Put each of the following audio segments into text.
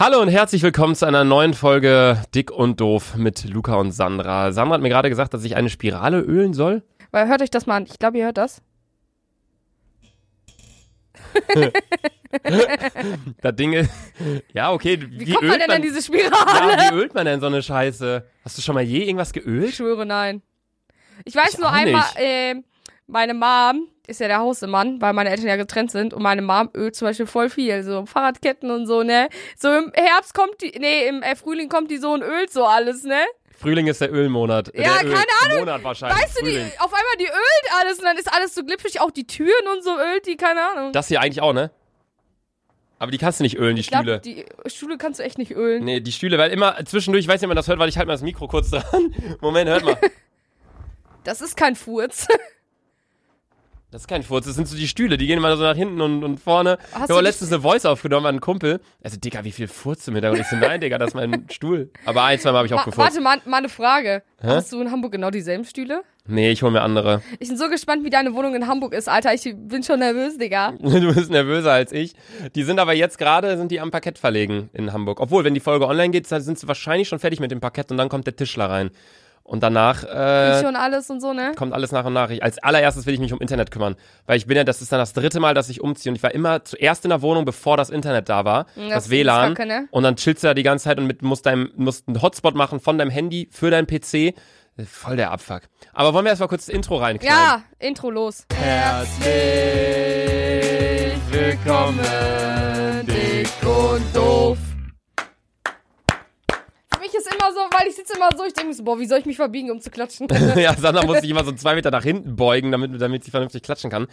Hallo und herzlich willkommen zu einer neuen Folge Dick und Doof mit Luca und Sandra. Sandra hat mir gerade gesagt, dass ich eine Spirale ölen soll. Weil hört euch das mal an. Ich glaube, ihr hört das. Das Ding ist, ja okay, wie, Wie, kommt man denn an diese Spirale? ja, wie ölt man denn so eine Scheiße? Hast du schon mal je irgendwas Ich geölt? schwöre, nein. Ich weiß Ich nur einmal, äh, meine Mom ist ja der Hausmann, weil meine Eltern ja getrennt sind und meine Mom ölt zum Beispiel voll viel, so Fahrradketten und so, ne? So im Herbst kommt die, nee, im äh, Frühling kommt die so und ölt so alles, ne? Frühling ist der Ölmonat. Ja, der Öl keine Ahnung. Monat wahrscheinlich. Weißt du, die, auf einmal die ölt alles und dann ist alles so glitschig, auch die Türen und so ölt die, keine Ahnung. Das hier eigentlich auch, ne? Aber die kannst du nicht ölen, die ich glaube, Stühle. die Stühle kannst du echt nicht ölen. Nee, die Stühle, weil immer zwischendurch, ich weiß nicht, ob man das hört, weil ich halte mal das Mikro kurz dran. Moment, hört mal. Das ist kein Furz. Das ist kein Furz, das sind so die Stühle, die gehen immer so nach hinten und, und vorne. Hast ich habe letztens eine Voice aufgenommen an einen Kumpel. Also, Digga, wie viel Furz du mit da? Und ich so, nein, Digga, das ist mein Stuhl. Aber ein, zwei Mal habe ich auch gefurzt. warte, mal, mal eine Frage. Hä? Hast du in Hamburg genau dieselben Stühle? Nee, ich hole mir andere. Ich bin so gespannt, wie deine Wohnung in Hamburg ist, Alter. Ich bin schon nervös, Digga. Du bist nervöser als ich. Die sind aber jetzt gerade, sind die am Parkett verlegen in Hamburg. Obwohl, wenn die Folge online geht, dann sind sie wahrscheinlich schon fertig mit dem Parkett und dann kommt der Tischler rein. Und danach äh, Ich schon alles und so, ne? kommt alles nach und nach. Ich, als allererstes will ich mich um Internet kümmern. Weil ich bin ja, das ist dann das dritte Mal, dass ich umziehe. Und ich war immer zuerst in der Wohnung, bevor das Internet da war. Das Das, ist WLAN. Kacke, ne? Und dann chillst du da die ganze Zeit und mit, musst, deinem, musst einen Hotspot machen von deinem Handy für deinen PC. Voll der Abfuck. Aber wollen wir erstmal kurz das Intro reinknallen? Ja, Intro los. Herzlich willkommen, dick und doof. Weil ich sitze immer so, ich denke mir so, boah, wie soll ich mich verbiegen, um zu klatschen? ja, Sandra muss sich immer so zwei Meter nach hinten beugen, damit, damit sie vernünftig klatschen kann.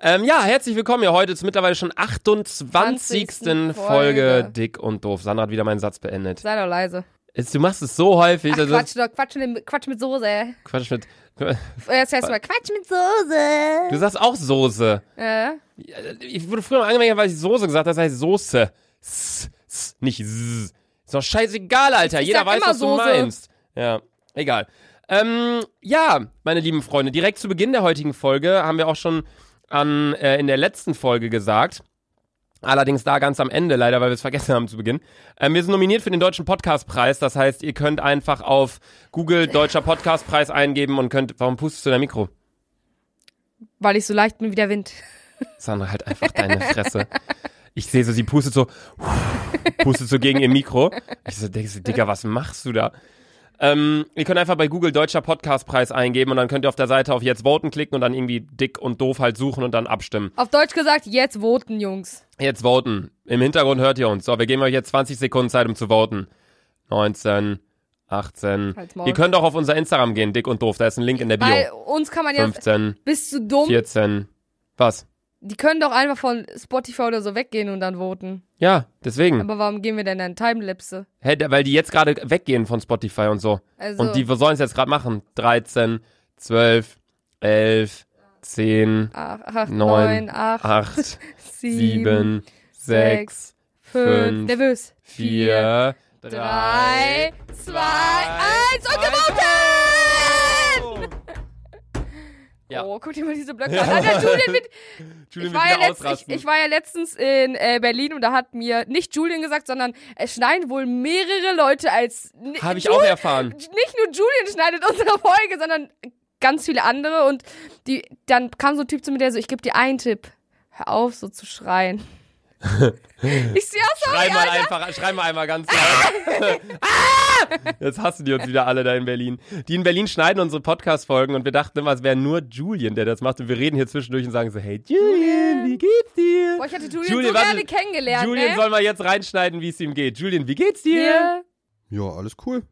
Ähm, ja, herzlich willkommen hier heute zur mittlerweile schon 28. 20. Folge Folge. Dick und Doof. Sandra hat wieder meinen Satz beendet. Sei doch leise. Jetzt, Du machst es so häufig. Ach, also- Quatsch, doch, Quatsch, mit, Quatsch mit Soße. Quatsch mit. Jetzt heißt mal Quatsch mit Soße. Du sagst auch Soße. Äh, Ich wurde früher mal angemeldet, weil ich Soße gesagt habe. Das heißt Soße. S, s, nicht S. Ist doch scheißegal, Alter. Ich Jeder weiß, was du Soße. meinst. Ja, egal. Ähm, ja, meine lieben Freunde, direkt zu Beginn der heutigen Folge haben wir auch schon an, äh, in der letzten Folge gesagt. Allerdings da ganz am Ende, leider, weil wir es vergessen haben zu Beginn. Ähm, wir sind nominiert für den Deutschen Podcastpreis. Das heißt, ihr könnt einfach auf Google Deutscher Podcastpreis eingeben und könnt. Warum pustest du dein Mikro? weil ich so leicht bin wie der Wind. Sandra, halt einfach deine Fresse. Ich sehe so, sie pustet so, pustet so gegen ihr Mikro. Ich so, denke so, Digga, was machst du da? Ähm, ihr könnt einfach bei Google Deutscher Podcastpreis eingeben und dann könnt ihr auf der Seite auf Jetzt voten klicken und dann irgendwie dick und doof halt suchen und dann abstimmen. Auf Deutsch gesagt, jetzt voten, Jungs. Jetzt voten. Im Hintergrund hört ihr uns. So, wir geben euch jetzt 20 Sekunden Zeit, um zu voten. 19, 18. Halt's Maul. Ihr könnt auch auf unser Instagram gehen, dick und doof. Da ist ein Link in der Bio. uns kann man ja, 15, bist du dumm? 14. Was? Die können doch einfach von Spotify oder so weggehen und dann voten. Ja, deswegen. Aber warum gehen wir denn dann Timelapse? Hä, da- weil die jetzt gerade weggehen von Spotify und so. Also, Und die sollen es jetzt gerade machen. 13, 12, 11, 10, 8, neun, 9, 8, 8, 7, sieben, 6, 5, fünf, nervös. 4, 3, 3, 2, 1 und gewotet! Ja. Oh, guck dir mal diese Blöcke an. Alter, Julian mit, Julian ich, war ja letzt, ich, ich war ja letztens in äh, Berlin und da hat mir nicht Julian gesagt, sondern es schneiden wohl mehrere Leute als. Habe ich Julian- auch erfahren. Nicht nur Julian schneidet unsere Folge, sondern ganz viele andere. Und die, dann kam so ein Typ zu mir, der so, ich gebe dir einen Tipp. Hör auf, so zu schreien. Ich sehe auch so, Schrei mal einfach, schrei mal einmal ganz laut. Ah! Jetzt hassen die uns wieder alle da in Berlin. Die in Berlin schneiden unsere Podcast-Folgen und wir dachten immer, es wäre nur Julian, der das macht. Und wir reden hier zwischendurch und sagen so, hey Julian, wie geht's dir? Boah, ich hätte Julian, Julian, so warte. gerne kennengelernt, Julian ne? soll mal jetzt reinschneiden, wie es ihm geht. Julian, wie geht's dir? Ja. Ja, alles cool.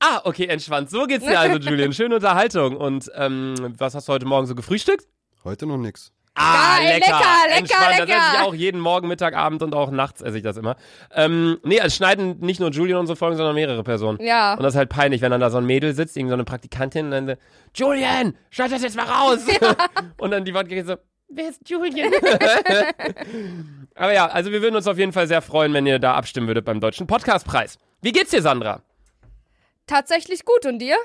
Ah, okay, entspannt. So geht's dir also, Julian. Schöne Unterhaltung. Und ähm, was hast du heute Morgen so gefrühstückt? Heute noch nix. Ah, Geil, lecker, lecker, lecker, entspannt. Das lecker. esse ich auch jeden Morgen, Mittag, Abend und auch nachts esse ich das immer. Ähm, nee, es schneiden nicht nur Julian unsere Folgen, sondern mehrere Personen. Ja. Und das ist halt peinlich, wenn dann da so ein Mädel sitzt, irgend so eine Praktikantin und dann so, Julian, schneid das jetzt mal raus. und dann die Worte geht so, wer ist Julian? Aber ja, also wir würden uns auf jeden Fall sehr freuen, wenn ihr da abstimmen würdet beim Deutschen Podcastpreis. Wie geht's dir, Sandra? Tatsächlich gut. Und dir?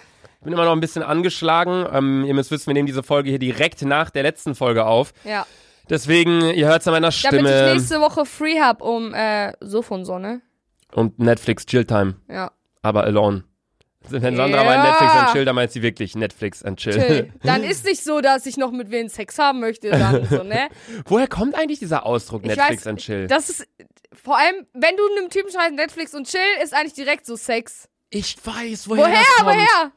Ich bin immer noch ein bisschen angeschlagen. Ähm, ihr müsst wissen, wir nehmen diese Folge hier direkt nach der letzten Folge auf. Ja. Deswegen, ihr hört es an meiner Damit ich Stimme. nächste Woche free hab um äh, Sof und so, ne? Und Netflix Chill Time, Ja. aber alone. Wenn Sandra Ja. meint Netflix and Chill, dann meint sie wirklich Netflix and Chill. Chill. Dann ist nicht so, dass ich noch mit wen Sex haben möchte, dann so, ne? Woher kommt eigentlich dieser Ausdruck Netflix weiß, and Chill? Das ist, vor allem, wenn du einem Typen schreibst Netflix und Chill, ist eigentlich direkt so Sex. Ich weiß, woher, Woher, das kommt. woher?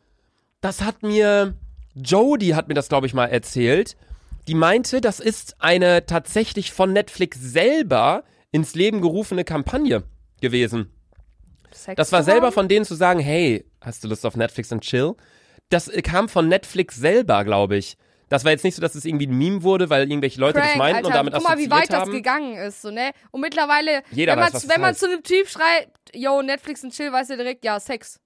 Das hat mir Jodie hat mir das glaube ich mal erzählt. Die meinte, das ist eine tatsächlich von Netflix selber ins Leben gerufene Kampagne gewesen. Sex Das war selber haben? von denen zu sagen, hey, hast du Lust auf Netflix and Chill? Das äh, kam von Netflix selber, glaube ich. Das war jetzt nicht so, dass es irgendwie ein Meme wurde, weil irgendwelche Leute das Crank, meinten Alter. und damit Guck mal, wie weit haben. das gegangen ist, so, ne? Und mittlerweile, Jeder wenn, man, weiß, das wenn man zu einem Typ schreibt, yo, Netflix und Chill, weiß er direkt, ja, Sex.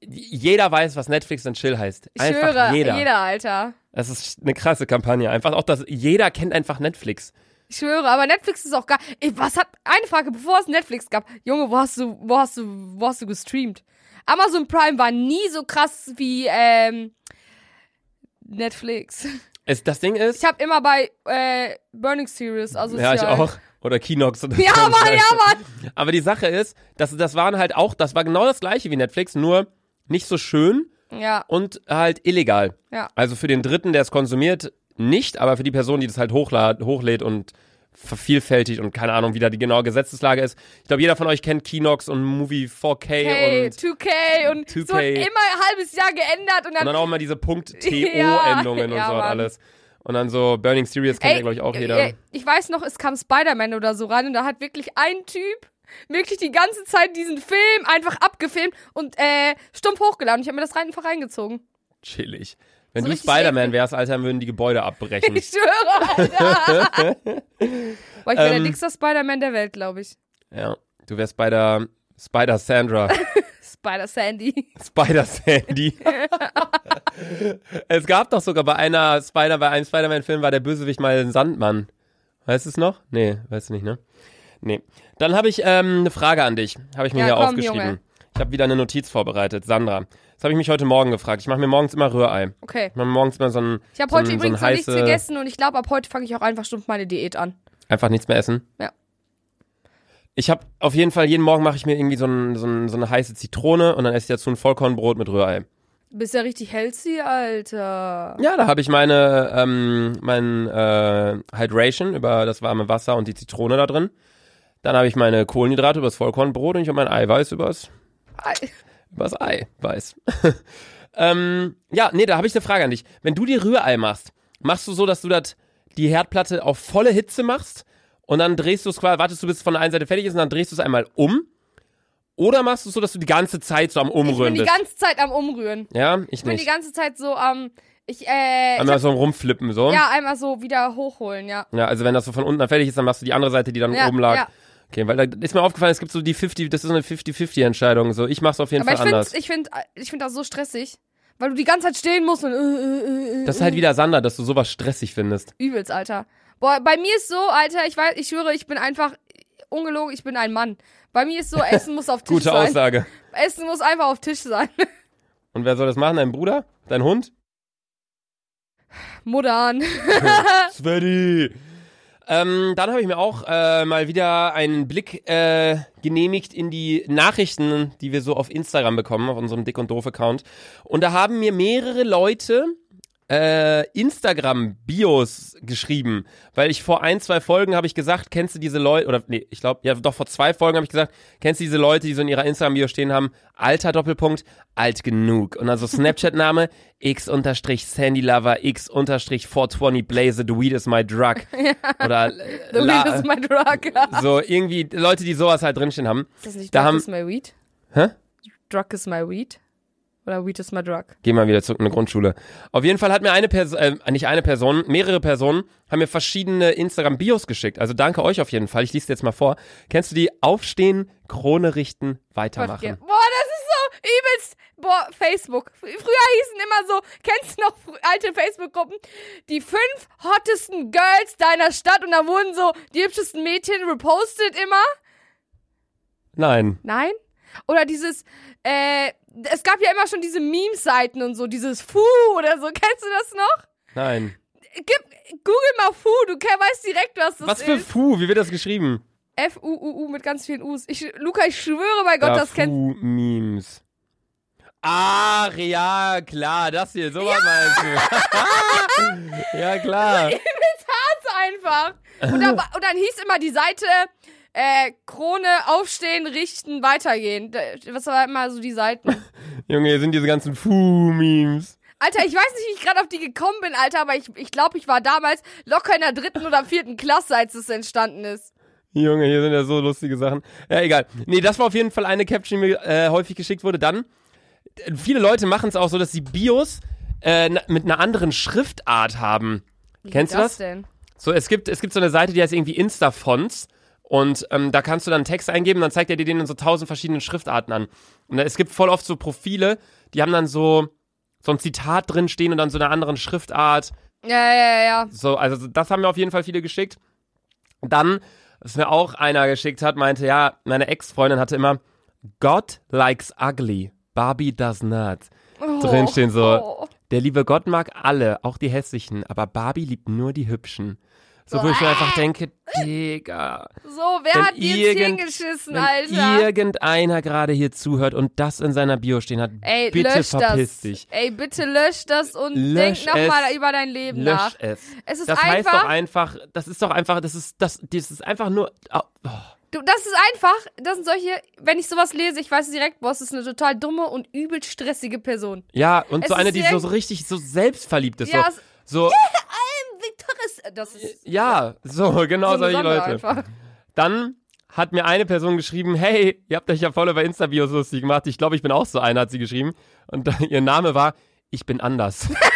Jeder weiß, was Netflix and Chill heißt. Ich Einfach schwöre, jeder. Alter. Das ist eine krasse Kampagne. Einfach auch, dass jeder kennt einfach Netflix. Ich schwöre, aber Netflix ist auch gar. Ey, was hat. Eine Frage, bevor es Netflix gab. Junge, wo hast du, wo hast du, wo hast du gestreamt? Amazon Prime war nie so krass wie ähm, Netflix. Es, das Ding ist, Ich habe immer bei äh, Burning Series, also ja, ich auch. Oder Kinox. Oder Ja. Mann, ja, Mann. Aber die Sache ist, dass das waren halt auch, das war genau das gleiche wie Netflix, nur nicht so schön Ja, und halt illegal. ja. Also für den Dritten, der es konsumiert, nicht, aber für die Person, die das halt hochlad, hochlädt und vervielfältigt und keine Ahnung, wie da die genaue Gesetzeslage ist. Ich glaube, jeder von euch kennt Kinox und Movie 4K Hey, und, 2K und 2K. so immer ein halbes Jahr geändert und und dann. dann auch immer diese Punkt-TO-Endungen Ja, und so und alles. Und dann so Burning Series kennt ja, glaube ich, auch jeder. äh, Ich weiß noch, es kam Spider-Man oder so rein und da hat wirklich ein Typ wirklich die ganze Zeit diesen Film einfach abgefilmt und äh, stumpf hochgeladen. Ich habe mir das rein, einfach reingezogen. Chillig. Wenn So du Spider-Man wärst, Alter, würden die Gebäude abbrechen. Ich schwöre, Alter. Boah, ich wäre der Ähm. dickste Spider-Man der Welt, glaube ich. ja, du wärst bei der Spider-Sandra. Spider-Sandy. Spider-Sandy. es gab doch sogar bei einer Spider, bei einem Spider-Man-Film war der Bösewicht mal ein Sandmann. Weißt du es noch? Nee, weißt du nicht, ne? Nee. Dann habe ich ähm, eine Frage an dich. Habe ich mir Ja, hier komm, aufgeschrieben. Junge. Ich habe wieder eine Notiz vorbereitet. Sandra. Das habe ich mich heute Morgen gefragt. Ich mache mir morgens immer Rührei. Okay. Ich mache morgens immer so ein, Ich habe so heute übrigens so nichts gegessen und ich glaube, ab heute fange ich auch einfach stumpf meine Diät an. einfach nichts mehr essen. Ja. Ich habe auf jeden Fall, jeden Morgen mache ich mir irgendwie so, ein, so, ein, so eine heiße Zitrone und dann esse ich dazu ein Vollkornbrot mit Rührei. Du bist ja richtig healthy, Alter. Ja, da habe ich meine ähm, mein äh, Hydration über das warme Wasser und die Zitrone da drin. Dann habe ich meine Kohlenhydrate übers Vollkornbrot und ich habe mein Eiweiß übers, Ei. übers Eiweiß. ähm, ja, nee, da habe ich eine Frage an dich. Wenn du dir Rührei machst, machst du so, dass du das die Herdplatte auf volle Hitze machst und dann drehst du es quasi, wartest du bis es von der einen Seite fertig ist und dann drehst du es einmal um? Oder machst du es so, dass du die ganze Zeit so am Ich bin Umrühren die bist? ganze Zeit am Umrühren. Ja, ich Ich bin die nicht. ganze Zeit so am. ich, äh. Ich Einmal hab, so rumflippen so. ja, einmal so wieder hochholen, ja. Ja, also wenn das so von unten dann fertig ist, dann machst du die andere Seite, die dann Ja, oben lag. ja. Okay, weil da ist mir aufgefallen, es gibt so die 50, das ist so eine 50-50-Entscheidung. So, ich mach's auf jeden Aber ich Fall finde anders. ich find, ich find das so stressig. Weil du die ganze Zeit stehen musst und. Äh, äh, äh, Das ist halt wieder Sander, dass du sowas stressig findest. Übelst, Alter. Boah, bei mir ist so, Alter, ich weiß, ich schwöre, ich bin einfach ungelogen, ich bin ein Mann. Bei mir ist so, Essen muss auf Tisch Gute sein. Aussage. Essen muss einfach auf Tisch sein. Und wer soll das machen? Dein Bruder? Dein Hund? Muttern. Sveti! Ähm, dann habe ich mir auch äh, mal wieder einen Blick äh, genehmigt in die Nachrichten, die wir so auf Instagram bekommen, auf unserem Dick und Doof-Account. Und da haben mir mehrere Leute äh, Instagram-Bios geschrieben, weil ich vor ein, zwei Folgen habe ich gesagt, kennst du diese Leute, oder nee, ich glaube, ja doch vor zwei Folgen habe ich gesagt, kennst du diese Leute, die so in ihrer Instagram-Bio stehen haben, alter Doppelpunkt, alt genug. Und also Snapchat-Name, x unterstrich Sandy Lover, x unterstrich 420 Blaze, the weed is my drug. Oder The weed is my drug. so irgendwie Leute, die sowas halt drinstehen haben. Ist das nicht Da Drug haben- is my weed? Hä? Drug is my weed? Oder weed is my drug? Geh mal wieder zurück in die Grundschule. Auf jeden Fall hat mir eine Person, äh, nicht eine Person, mehrere Personen haben mir verschiedene Instagram-Bios geschickt. Also danke euch auf jeden Fall. Ich lese dir jetzt mal vor. Kennst du die Aufstehen, Krone richten, weitermachen? Boah, das ist so übelst. Boah, Facebook. Früher hießen immer so, kennst du noch alte Facebook-Gruppen? Die fünf hottesten Girls deiner Stadt und da wurden so die hübschesten Mädchen repostet immer. Nein. Nein? Oder dieses, äh, es gab ja immer schon diese Meme-Seiten und so, dieses Fu oder so. Kennst du das noch? Nein. Gib, google mal Fu, du weißt direkt, was das Was ist. für Fu? Wie wird das geschrieben? F-U-U-U mit ganz vielen U's. Ich, Luca, ich schwöre bei Gott, das kennt. Memes. Ach, ja, klar, das hier, sowas meinst du. ja, klar. einfach. Und dann, und dann hieß immer die Seite äh, Krone aufstehen, richten, weitergehen. Da- Was war immer so die Seiten? Junge, hier sind diese ganzen Fu-Memes. Alter, ich weiß nicht, wie ich gerade auf die gekommen bin, Alter, aber ich, ich glaube, ich war damals locker in der dritten oder vierten Klasse, als es entstanden ist. Junge, hier sind ja so lustige Sachen. Ja, egal. Nee, das war auf jeden Fall eine Caption, die mir äh, häufig geschickt wurde. Dann, viele Leute machen es auch so, dass sie Bios äh, mit einer anderen Schriftart haben. Wie Kennst du das das? denn? So, es gibt, es gibt so eine Seite, die heißt irgendwie Insta-Fonts. Und ähm, da kannst du dann Text eingeben, dann zeigt er dir den in so tausend verschiedenen Schriftarten an. Und es gibt voll oft so Profile, die haben dann so, so ein Zitat drin stehen und dann so eine anderen Schriftart. Ja, ja, ja, ja. So, also das haben mir auf jeden Fall viele geschickt. Dann, was mir auch einer geschickt hat, meinte, ja, meine Ex-Freundin hatte immer God likes ugly, Barbie does not. Drinstehen so. Oh. Der liebe Gott mag alle, auch die hässlichen, aber Barbie liebt nur die hübschen. So, wo ich mir einfach denke, Digga, So, wer Wenn hat dir jetzt hingeschissen, wenn Alter? irgendeiner gerade hier zuhört und das in seiner Bio stehen hat, Ey, bitte verpiss das. dich. Ey, bitte lösch das und Lösch denk nochmal über dein Leben Lösch nach. es. Es ist Das heißt einfach, doch einfach, das ist doch einfach, das ist, das, das ist einfach nur, oh, oh. du, das ist einfach, das sind solche, wenn ich sowas lese, ich weiß direkt, boah, es ist eine total dumme und übel stressige Person. Ja, und Es so eine, die so, so richtig so selbstverliebt ist. Ja, so, so, das ist ja, so, genau so solche Leute. einfach. Dann hat mir eine Person geschrieben, hey, ihr habt euch ja voll über Insta-Bios lustig gemacht. Ich glaube, ich bin auch so einer, hat sie geschrieben. Und ihr Name war, ich bin anders.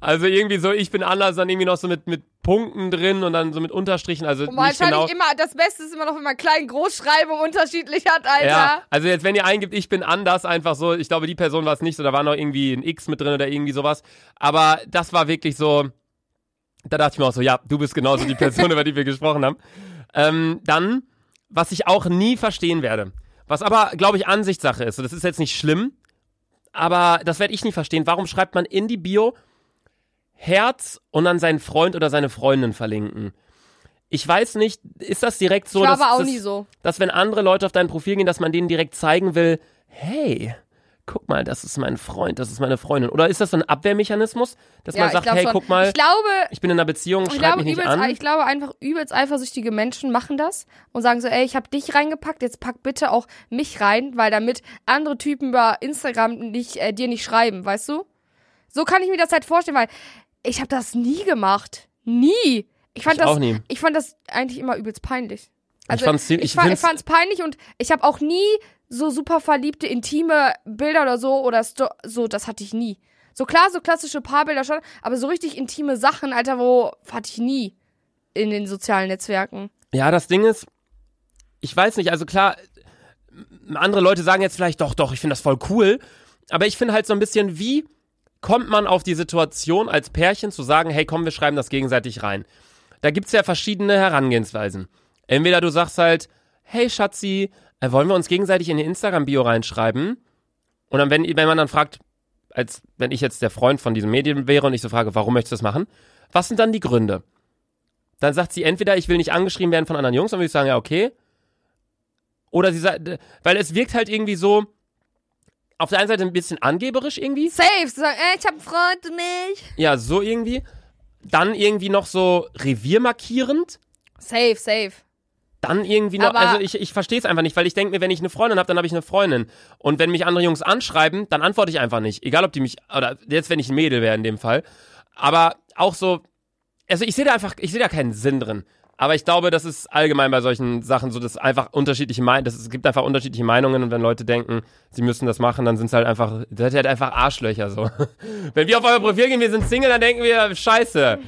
also irgendwie so, ich bin anders, dann irgendwie noch so mit, mit Punkten drin und dann so mit Unterstrichen. Also Und wahrscheinlich genau. immer, das Beste ist immer noch, wenn man klein Großschreibung unterschiedlich hat, Alter. Ja, also jetzt, wenn ihr eingibt, ich bin anders, einfach so, ich glaube, die Person war es nicht so, da war noch irgendwie ein X mit drin oder irgendwie sowas. Aber das war wirklich so, da dachte ich mir auch so, ja, du bist genauso die Person, über die wir gesprochen haben. Ähm, dann, was ich auch nie verstehen werde, was aber, glaube ich, Ansichtssache ist, und das ist jetzt nicht schlimm, aber das werde ich nie verstehen. Warum schreibt man in die Bio Herz und dann seinen Freund oder seine Freundin verlinken? Ich weiß nicht, ist das direkt so, ich dass, aber auch dass, nie so. dass wenn andere Leute auf dein Profil gehen, dass man denen direkt zeigen will, hey, guck mal, das ist mein Freund, das ist meine Freundin. Oder ist das so ein Abwehrmechanismus, dass Ja, man sagt, hey, schon. guck mal, Ich glaube, ich bin in einer Beziehung, ich schreib glaube, mich nicht übelst, an. ich glaube einfach, übelst eifersüchtige Menschen machen das und sagen so, ey, ich habe dich reingepackt, jetzt pack bitte auch mich rein, weil damit andere Typen über Instagram nicht, äh, dir nicht schreiben, weißt du? So kann ich mir das halt vorstellen, weil ich habe das nie gemacht. Nie. Ich fand Ich das, ich fand das eigentlich immer übelst peinlich. Also, ich fand's, ich, ich fand's peinlich und ich habe auch nie so super verliebte, intime Bilder oder so oder sto so, das hatte ich nie. So klar, so klassische Paarbilder schon, aber so richtig intime Sachen, Alter, wo hatte ich nie in den sozialen Netzwerken. ja, das Ding ist, ich weiß nicht, also klar, andere Leute sagen jetzt vielleicht, doch, doch, ich finde das voll cool, aber ich finde halt so ein bisschen, wie kommt man auf die Situation als Pärchen zu sagen, hey, komm, wir schreiben das gegenseitig rein. Da gibt's ja verschiedene Herangehensweisen. Entweder du sagst halt, hey Schatzi, äh, wollen wir uns gegenseitig in die Instagram-Bio reinschreiben? Und dann, wenn, wenn man dann fragt, als wenn ich jetzt der Freund von diesem Medium wäre und ich so frage, warum möchtest du das machen? Was sind dann die Gründe? Dann sagt sie entweder, ich will nicht angeschrieben werden von anderen Jungs, dann würde ich sagen, ja, okay. Oder sie sagt, weil es wirkt halt irgendwie so, auf der einen Seite ein bisschen angeberisch irgendwie. Safe, zu sagen, ey, ich hab einen Freund, du nicht. Ja, so irgendwie. Dann irgendwie noch so reviermarkierend. Safe, safe. Dann irgendwie noch, Aber- also ich, ich verstehe es einfach nicht, weil ich denke mir, wenn ich eine Freundin habe, dann habe ich eine Freundin. Und wenn mich andere Jungs anschreiben, dann antworte ich einfach nicht. Egal, ob die mich, oder jetzt, wenn ich ein Mädel wäre in dem Fall. Aber auch so, also ich sehe da einfach, ich sehe da keinen Sinn drin. Aber ich glaube, das ist allgemein bei solchen Sachen so, dass einfach unterschiedliche Meinungen, es gibt einfach unterschiedliche Meinungen und wenn Leute denken, sie müssen das machen, dann sind es halt einfach, das sind halt einfach Arschlöcher so. wenn wir auf euer Profil gehen, wir sind Single, dann denken wir, scheiße.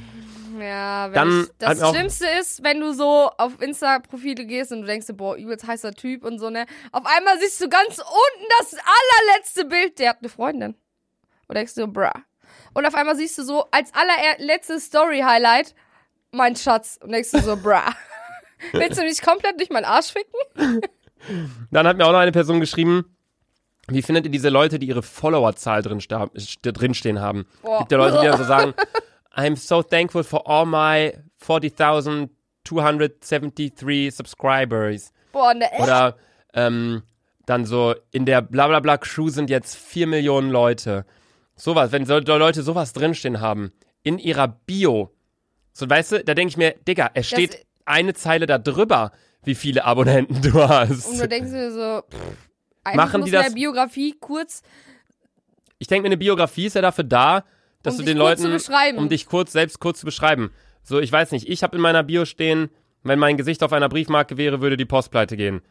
Ja, wenn Dann ich, das auch- Schlimmste ist, wenn du so auf Insta-Profile gehst und du denkst, boah, übelst heißer Typ und so, ne? Auf einmal siehst du ganz unten das allerletzte Bild, der hat eine Freundin. Und denkst du, bruh. Und auf einmal siehst du so als allerletztes Story-Highlight mein Schatz. Und denkst du so, bruh. Willst du mich komplett durch meinen Arsch ficken? Dann hat mir auch noch eine Person geschrieben, wie findet ihr diese Leute, die ihre Followerzahl drin, drinstehen haben? Boah. Gibt ja Leute, die dann so sagen, I'm so thankful for all my 273 subscribers. Boah, ne, echt? Oder ähm, dann so, in der blablabla Crew sind jetzt 4 Millionen Leute. Sowas, wenn so Leute sowas drinstehen haben, in ihrer Bio. So, weißt du, da denke ich mir, Digga, es steht eine Zeile da drüber, wie viele Abonnenten du hast. Und du denkst dir so, pff, eigentlich Machen muss die das- in der Biografie kurz, Ich denke mir, eine Biografie ist ja dafür da, dass Um du dich den Leuten, um dich kurz selbst kurz zu beschreiben. So, ich weiß nicht, ich habe in meiner Bio stehen, wenn mein Gesicht auf einer Briefmarke wäre, würde die Post pleite gehen.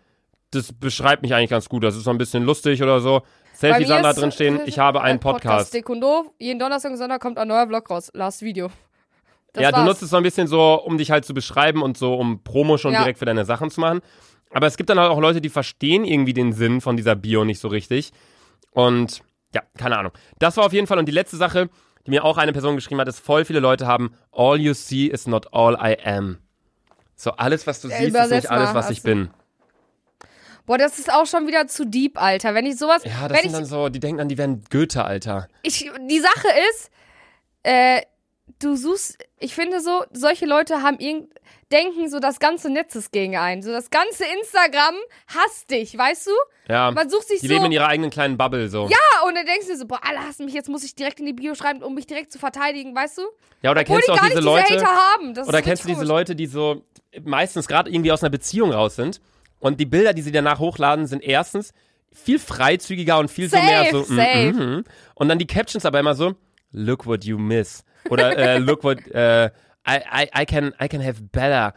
Das beschreibt mich eigentlich ganz gut. Das ist so ein bisschen lustig oder so. Bei Selfie mir Sandra ist, drin stehen, äh, ich habe einen ein Podcast. Podcast. Dekundo, jeden Donnerstag und Sonntag kommt ein neuer Vlog raus. Last Video. Das ja, du war's. nutzt es so ein bisschen so, um dich halt zu beschreiben und so, um Promo schon Ja. direkt für deine Sachen zu machen. Aber es gibt dann halt auch Leute, die verstehen irgendwie den Sinn von dieser Bio nicht so richtig. Und ja, keine Ahnung. Das war auf jeden Fall. Und die letzte Sache, die mir auch eine Person geschrieben hat, ist, voll viele Leute haben, all you see is not all I am. So, alles, was du Ja, siehst, ist nicht alles, was ich bin. Boah, das ist auch schon wieder zu deep, Alter. Wenn ich sowas, Ja, das wenn sind ich, dann so, die denken dann, die wären Goethe, Alter. ich, die Sache ist, äh, du suchst, ich finde so, solche Leute haben irgend, denken so, das ganze Netz ist gegen einen. So, das ganze Instagram hasst dich, weißt du? Ja, Man sucht sich die so. leben in ihrer eigenen kleinen Bubble, so. ja, und dann denkst du dir so, boah, alle hassen mich, jetzt muss ich direkt in die Bio schreiben, um mich direkt zu verteidigen, weißt du? Ja, oder Obwohl kennst die du auch diese Leute, diese Hater haben. Das Oder kennst du diese. Leute, die so meistens gerade irgendwie aus einer Beziehung raus sind und die Bilder, die sie danach hochladen, sind erstens viel freizügiger und viel so Safe, mehr so mm, mm, mm. und dann die Captions aber immer so look what you miss oder äh, look what äh, I, I, I can I can have better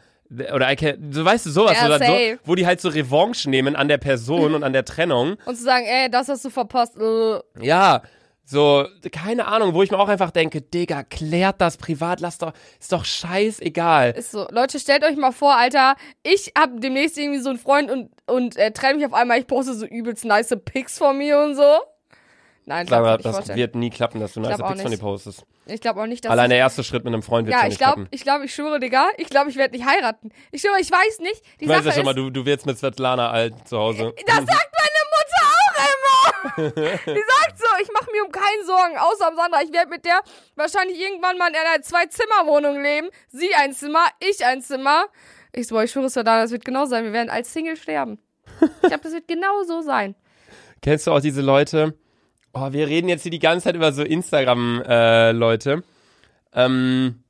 oder I can so weißt du sowas Ja, oder so, wo die halt so Revanche nehmen an der Person und an der Trennung Und zu sagen, ey, das hast du verpasst. Äh. ja, so, keine Ahnung, wo ich mir auch einfach denke, Digga, klärt das privat, lass doch, ist doch scheißegal. Ist so. Leute, stellt euch mal vor, Alter, ich hab demnächst irgendwie so einen Freund und, und äh, trenne mich auf einmal, ich poste so übelst nice Pics von mir und so. Nein, ich nicht das vorstellen. wird nie klappen, dass du nice glaub Pics von dir postest. Ich glaube auch nicht, dass Allein ich, der erste Schritt mit einem Freund wird Ja, schon ich nicht glaube, klappen. ich glaube, ich schwöre, Digga, ich glaube, ich werde nicht heiraten. Ich schwöre, ich weiß nicht. Die Ich weiß ja schon mal, du, du wirst mit Svetlana alt zu Hause. das sagt meine Mutter auch immer. Die sagt so, ich mache mir um keinen Sorgen, außer um Sandra. Ich werde mit der wahrscheinlich irgendwann mal in einer Zwei-Zimmer-Wohnung leben. Sie ein Zimmer, ich ein Zimmer. Ich so, boah, ich schwöre es da, das wird genau sein. Wir werden als Single sterben. Ich glaube, das wird genau so sein. Kennst du auch diese Leute? Oh, wir reden jetzt hier die ganze Zeit über so Instagram-Leute. ähm,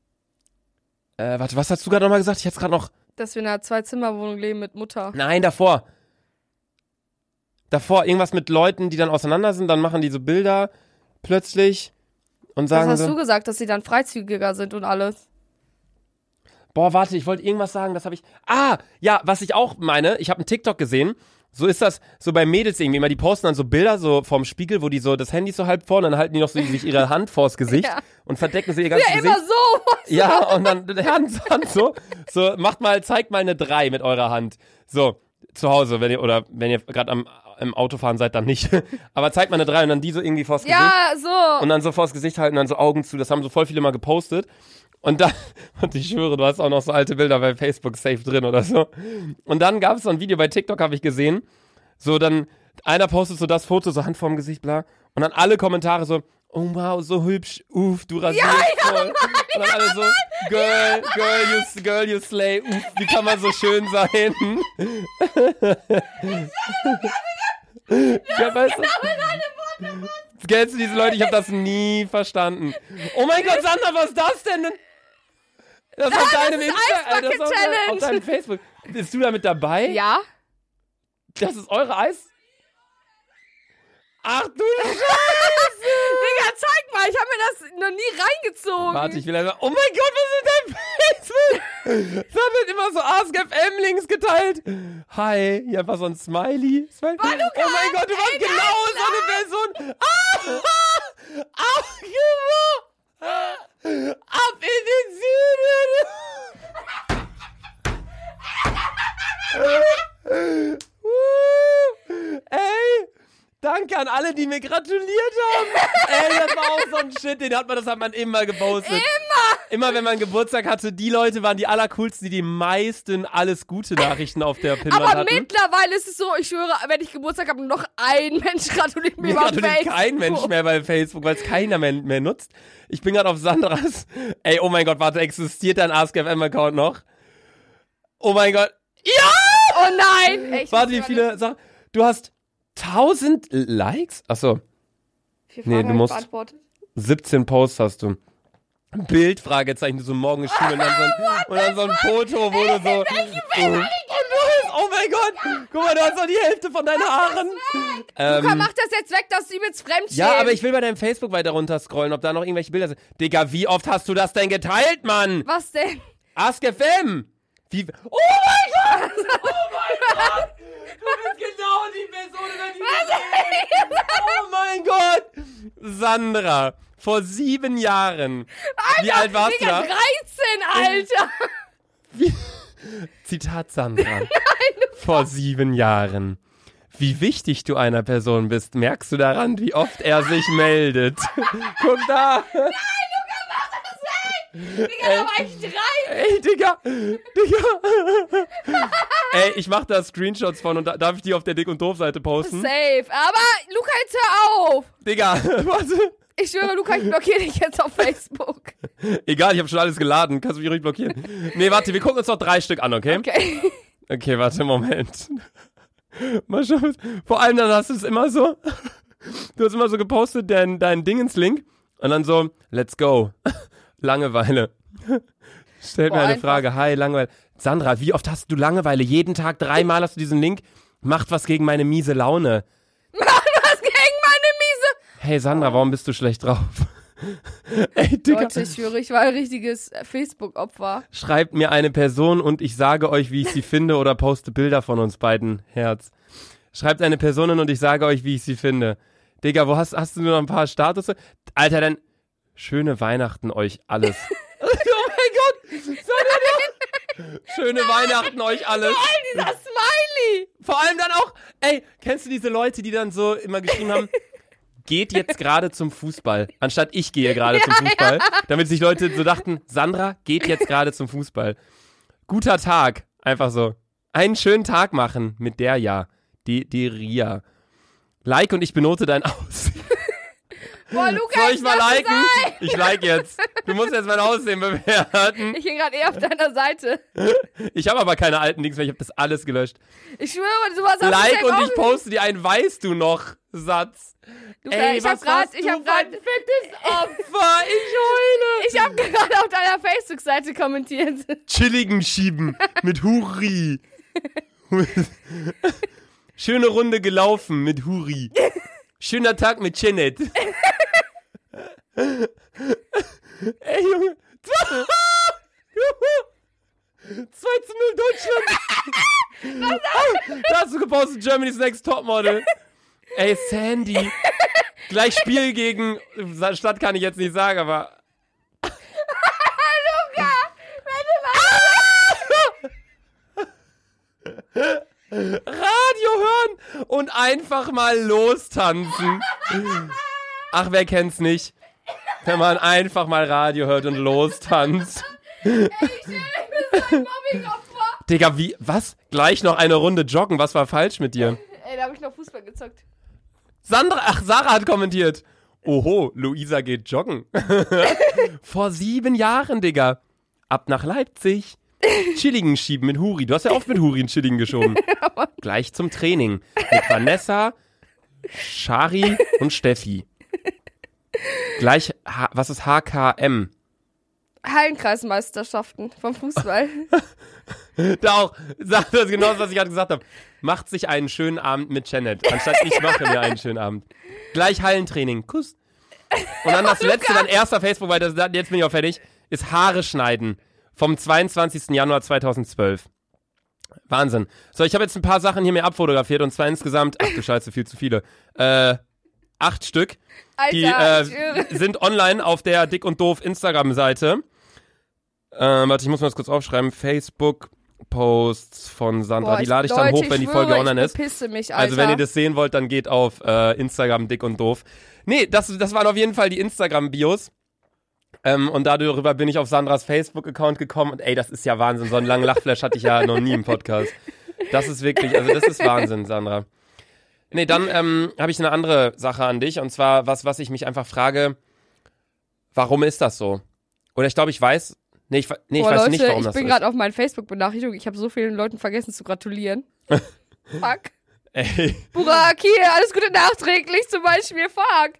äh, warte, was hast du gerade nochmal gesagt? Ich hätte gerade noch. Dass wir in einer Zwei-Zimmer-Wohnung leben mit Mutter. Nein, davor. Davor, irgendwas mit Leuten, die dann auseinander sind, dann machen die so Bilder plötzlich und sagen hast so. du gesagt, dass sie dann freizügiger sind und alles. Boah, warte, ich wollte irgendwas sagen, das habe ich. Ah, ja, was ich auch meine, ich habe einen TikTok gesehen. So ist das so bei Mädels irgendwie immer, die posten dann so Bilder so vorm Spiegel, wo die so das Handy so halb vorne, dann halten die noch so sich ihre Hand vors Gesicht Ja. und verdecken sie ihr ganzes Ja, Gesicht. immer so. Ja, und dann Hand, Hand so, so macht mal, zeigt mal eine 3 mit eurer Hand. So, zu Hause, wenn ihr oder wenn ihr gerade am im Autofahren seid, dann nicht. Aber zeigt mal eine 3 und dann die so irgendwie vors Gesicht Ja, so. und dann so vors Gesicht halten, dann so Augen zu. Das haben so voll viele mal gepostet. Und dann, und ich schwöre, du hast auch noch so alte Bilder bei Facebook safe drin oder so. Und dann gab es so ein Video bei TikTok, habe ich gesehen. So, dann, einer postet so das Foto, so Hand vorm Gesicht, bla. Und dann alle Kommentare so, oh wow, so hübsch, uff, du rasierst voll. und dann alle so, girl, girl, you, girl, you slay, uff, wie kann man so schön sein? ja, weißt du? Kennst du diese Leute? Ich habe das nie verstanden. Oh mein Gott, Sandra, was ist das denn? Das ist auf deinem ist Insta, äh, das ist auf, auf deinem Facebook. Bist du da mit dabei? Ja. Das ist eure Eis? Ach du Scheiße! Digga, zeig mal, ich habe mir das noch nie reingezogen. Warte, ich will einfach. Oh mein Gott, was ist dein Facebook? Es wird immer so AskFM-Links geteilt. Hi, hier einfach so ein Smiley. Smiley. oh mein Gott, du warst genau so eine Person. Ah! Ach, genau. Ab in den Süden. Uh, Ey, danke an alle, die mir gratuliert haben. Ey, das war auch so ein Shit, den hat man, das hat man immer gepostet. Immer. Immer wenn man Geburtstag hatte, die Leute waren die allercoolsten, die die meisten alles gute Nachrichten auf der Pinwand Aber hatten. mittlerweile ist es so, ich schwöre, wenn ich Geburtstag habe, noch ein Mensch gratuliert mir Mir über gratuliert Facebook. kein Mensch mehr bei Facebook, weil es keiner mehr, mehr nutzt. Ich bin gerade auf Sandras. Ey, oh mein Gott, warte, existiert dein AskFM-Account noch? Oh mein Gott. Oh nein! Ey, Warte, wie viele Sachen? Du hast 1000 Likes? Achso, Nee, du musst- beantwortet. 17 Posts hast du. Bild, Fragezeichen, du so morgen Schule und dann so ein, und dann so ein Foto, wo du so. Du hast, oh mein Gott! Guck mal, du hast doch die Hälfte von deinen Haaren. Luca, Ähm, mach das jetzt weg, das ist übelst fremdschämen. ja, aber ich will bei deinem Facebook weiter runter scrollen, ob da noch irgendwelche Bilder sind. Digga, wie oft hast du das denn geteilt, Mann? Was denn? Ask FM! Wie. Oh mein Gott! Oh mein Gott! Du bist genau die Person, über die wir. Oh mein Gott! Sandra, vor sieben Jahren. Wie alt warst du da? 13, Alter! Zitat Sandra. vor sieben Jahren. Wie wichtig du einer Person bist, merkst du daran, wie oft er sich meldet. Guck da! Digga, da war ich drei! Ey, Digga! Digga! Ey, ich mach da Screenshots von und da, darf ich die auf der Dick- und Doof-Seite posten? Safe. Aber, Luca, jetzt hör auf! Digga, warte. Ich schwöre, Luca, ich blockiere dich jetzt auf Facebook. Egal, ich habe schon alles geladen. Kannst du mich ruhig blockieren. Nee, warte, wir gucken uns noch drei Stück an, okay? Okay. Okay, warte, Moment. Mal schauen. Vor allem dann hast du es immer so. Du hast immer so gepostet, dein, dein Ding ins Link. Und dann so, let's go. Langeweile. Stellt mir eine einfach. Frage. Hi, Langeweile. Sandra, wie oft hast du Langeweile? Jeden Tag dreimal hast du diesen Link. Macht was gegen meine miese Laune. Was gegen meine miese... Hey Sandra, warum bist du schlecht drauf? Ey, Digga. Leute, ich schwöre, ich war ein richtiges Facebook-Opfer. Schreibt mir eine Person und ich sage euch, wie ich sie finde oder poste Bilder von uns beiden. Herz. Schreibt eine Person und ich sage euch, wie ich sie finde. Digga, wo hast, hast du nur noch ein paar Status? Alter, dann schöne Weihnachten euch alles. oh mein Gott! Sandra, Schöne Weihnachten euch alles. Dieser Smiley! Vor allem dann auch, ey, kennst du diese Leute, die dann so immer geschrieben haben, geht jetzt gerade zum Fußball, anstatt ich gehe gerade zum Fußball, damit sich Leute so dachten, Sandra geht jetzt gerade zum Fußball. Guter Tag, einfach so. Einen schönen Tag machen mit der ja, die, die Ria. Like und ich benote dein Aussehen. Boah, Luca, Soll ich mal lass es liken? sein. Ich like jetzt. Du musst jetzt mein Aussehen bewerten. Ich bin gerade eher auf deiner Seite. Ich habe aber keine alten Links mehr, ich habe das alles gelöscht. Ich schwöre, du hast Like und ich poste dir einen Weißt du noch Satz. Luca, Ey, ich hab was grad, warst ich du hab grad, für ein fettes Opfer? Ich heule. ich hab gerade auf deiner Facebook-Seite kommentiert. Chilligen schieben mit Huri. Schöne Runde gelaufen mit Huri. Schöner Tag mit Chenet. Ey, Junge. 2 zu 0 Deutschland. da hast du gepostet Germany's Next Topmodel. Ey, Sandy. Gleich Spiel gegen Stadt kann ich jetzt nicht sagen, aber Radio hören und einfach mal lostanzen. Ach, wer kennt's nicht? Wenn man einfach mal Radio hört und lostanzt. Mobbing-Opfer. Digga, wie, was? Gleich noch eine Runde joggen, was war falsch mit dir? Ey, da hab ich noch Fußball gezockt. Sandra, ach, Sarah hat kommentiert. Oho, Luisa geht joggen. Vor sieben Jahren, Digga. Ab nach Leipzig. Chillingen schieben mit Huri. Du hast ja oft mit Huri in Chillingen geschoben. Gleich zum Training. Mit Vanessa, Shari und Steffi. Gleich, was ist HKM? Hallenkreismeisterschaften vom Fußball. Da auch, sagt das genau, was ich gerade gesagt habe. Macht sich einen schönen Abend mit Janet, anstatt ich mache mir einen schönen Abend. Gleich Hallentraining, Kuss. Und dann das letzte, dann erster Facebook, weil das, jetzt bin ich auch fertig, ist Haare schneiden. Vom 22. Januar 2012. Wahnsinn. So, ich habe jetzt ein paar Sachen hier mir abfotografiert und zwar insgesamt, ach du Scheiße, viel zu viele. Äh, acht Stück. Alter, Die äh, schwöre. sind online auf der Dick und Doof Instagram-Seite. Ähm, warte, ich muss mal das kurz aufschreiben. Facebook-Posts von Sandra. Boah, die lade ich dann Leute, hoch, wenn die ich Folge schwöre, online ich ist. mich. Also wenn ihr das sehen wollt, dann geht auf äh, Instagram Dick und Doof. Nee, das, das waren auf jeden Fall die Instagram-Bios. Ähm, und darüber bin ich auf Sandras Facebook-Account gekommen. Und ey, das ist ja Wahnsinn. So einen langen Lachflash hatte ich ja noch nie im Podcast. Das ist wirklich, also das ist Wahnsinn, Sandra. Nee, dann ähm, habe ich eine andere Sache an dich. Und zwar was, was ich mich einfach frage, warum ist das so? Oder ich glaube, ich weiß, Nee, ich, nee, ich Boah, weiß Leute, nicht, warum ich das bin so gerade auf meinen Facebook-Benachrichtigungen. Ich habe so vielen Leuten vergessen zu gratulieren. Fuck. Ey. Burak, hier, alles Gute nachträglich zum Beispiel. Fuck.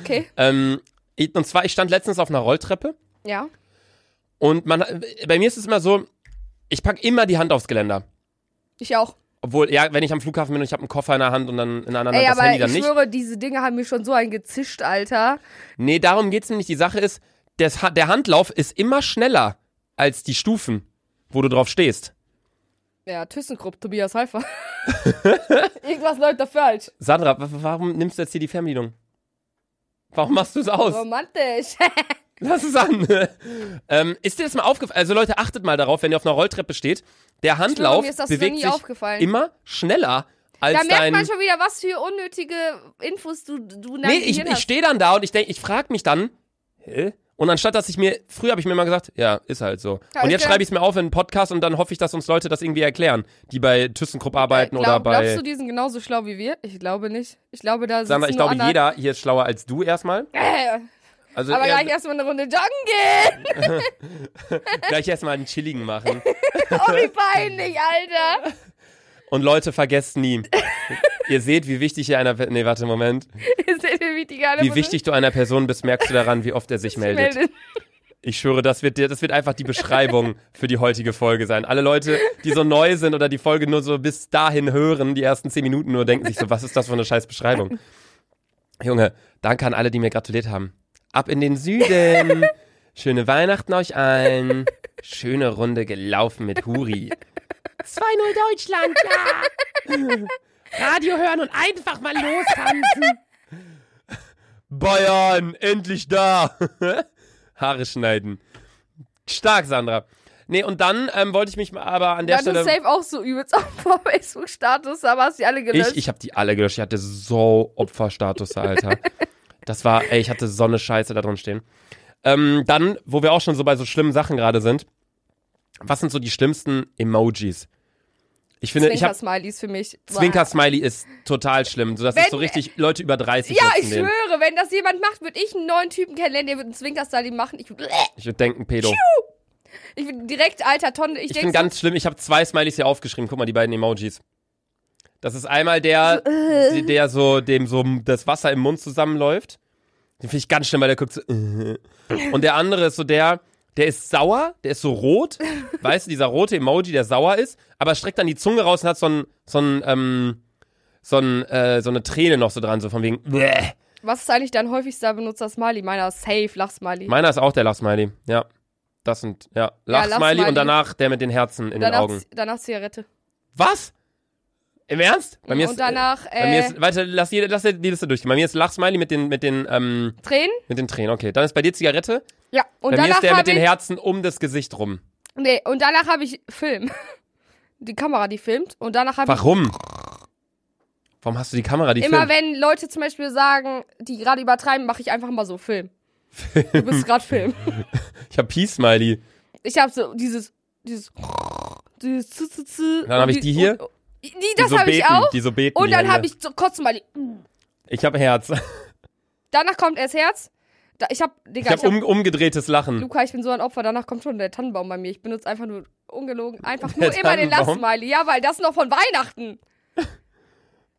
Okay. Ähm, ich- und zwar, ich stand letztens auf einer Rolltreppe Ja. und man, bei mir ist es immer so, ich pack immer die Hand aufs Geländer. Ich auch. Obwohl, ja, wenn ich am Flughafen bin und ich habe einen Koffer in der Hand und dann in der anderen Ey, Hand das aber Handy ich dann nicht. schwöre, diese Dinge haben mir schon so ein gezischt, Alter. Nee, darum geht's nämlich. Die Sache ist, das, Ha- der Handlauf ist immer schneller als die Stufen, wo du drauf stehst. Ja, ThyssenKrupp, Tobias Heifer. Irgendwas läuft da falsch. Sandra, wa- warum nimmst du jetzt hier die Fernbedienung? Warum machst du es aus? Romantisch. Lass es an. ähm, ist dir das mal aufgefallen? Also Leute, achtet mal darauf, wenn ihr auf einer Rolltreppe steht. Der Handlauf bewegt sich aufgefallen. immer schneller als Da merkt dein... man schon wieder, was für unnötige Infos du, du nee, ich, ich stehe dann da und ich denke, ich frage mich dann, hä? Und anstatt, dass ich mir, früher habe ich mir immer gesagt, ja, ist halt so. Ja, und ich jetzt schreibe ich es mir auf in einen Podcast und dann hoffe ich, dass uns Leute das irgendwie erklären, die bei ThyssenKrupp arbeiten Äh, oder glaub, bei... Glaubst du, die sind genauso schlau wie wir? Ich glaube nicht. Ich glaube, da Sandra, sitzen ich nur glaube, jeder hier ist schlauer als du erstmal. Äh, Also aber er- gleich erstmal eine Runde joggen gehen. gleich erstmal einen chilligen machen. Oh, wie peinlich, Alter. Und Leute, vergesst nie. Ihr seht, wie wichtig ihr einer... Nee, warte, Moment. Ist der wichtige eine Wie wichtig du einer Person bist, merkst du daran, wie oft er sich meldet. meldet. Ich schwöre, das wird, das wird einfach die Beschreibung für die heutige Folge sein. Alle Leute, die so neu sind oder die Folge nur so bis dahin hören, die ersten zehn Minuten nur, denken sich so, was ist das für eine scheiß Beschreibung? Junge, danke an alle, die mir gratuliert haben. Ab in den Süden. Schöne Weihnachten euch allen. Schöne Runde gelaufen mit Huri. 2-0 Deutschland, ja. Radio hören und einfach mal lostanzen. Bayern, endlich da. Haare schneiden. Stark, Sandra. Nee, und dann ähm, wollte ich mich mal aber an der Ja, du Stelle. safe auch so übelst auf Facebook-Status, aber hast die alle gelöscht. Ich, ich habe die alle gelöscht. Ich hatte so Opferstatus, Alter. Das war, ey, ich hatte so eine Scheiße da drin stehen. Ähm, dann, wo wir auch schon so bei so schlimmen Sachen gerade sind, was sind so die schlimmsten Emojis? Ich finde, ich habe Zwinker-Smileys für mich. Zwinker-Smiley ist total schlimm. So, das ist Wenn- so richtig Leute über 30 Ja, ich den. schwöre, wenn das jemand macht, würde ich einen neuen Typen kennenlernen, der würde einen Zwinker-Smiley machen. Ich würde Ich würde denken, Pedo. ich würd direkt, alter Tonne. Ich, Ich finde ganz schlimm, ich habe zwei Smileys hier aufgeschrieben. Guck mal, die beiden Emojis. Das ist einmal der, äh. der so, dem so das Wasser im Mund zusammenläuft. Den finde ich ganz schlimm, weil der guckt so. äh. Und der andere ist so der, der ist sauer, der ist so rot. weißt du, dieser rote Emoji, der sauer ist, aber streckt dann die Zunge raus und hat so ein, so ein, ähm, so ein, äh, so eine Träne noch so dran, so von wegen. Bäh. Was ist eigentlich dein häufigster benutzter Smiley? Meiner ist safe, Lach-Smiley. Meiner ist auch der Lachsmiley, ja. Das sind, ja, Lachsmiley Lachsmiley. und danach der mit den Herzen in den danach, Augen. danach Zigarette. Was? Im Ernst? Bei mir Und ist, danach, äh, bei mir äh, ist, warte, lass, jede, lass die Liste durchgehen. Bei mir ist Lachsmiley mit den, mit den, ähm, Tränen? mit den Tränen. Okay, dann ist bei dir Zigarette. Ja. Und bei mir ist der habe mit den Herzen um das Gesicht rum. nee, und danach habe ich Film. Die Kamera, die filmt. Und danach habe ich Warum? Warum hast du die Kamera, die immer, filmt? wenn Leute zum Beispiel sagen, die gerade übertreiben, mache ich einfach mal so Film. Du bist gerade Film. Ich hab Peace-Smiley. Ich habe so dieses, dieses, dieses zu, zu, zu. Dann hab ich die hier. Und, die, Die das so habe ich auch. Die so beten. Und die dann habe ich so Kotzsmiley. Ich hab Herz. Danach kommt erst Herz. Da, ich habe, Digga, Ich hab um, umgedrehtes Lachen. Luca, ich bin so ein Opfer. Danach kommt schon der Tannenbaum bei mir. Ich benutze einfach nur, ungelogen, einfach Der nur immer den? Lachsmiley. Ja, weil das noch von Weihnachten.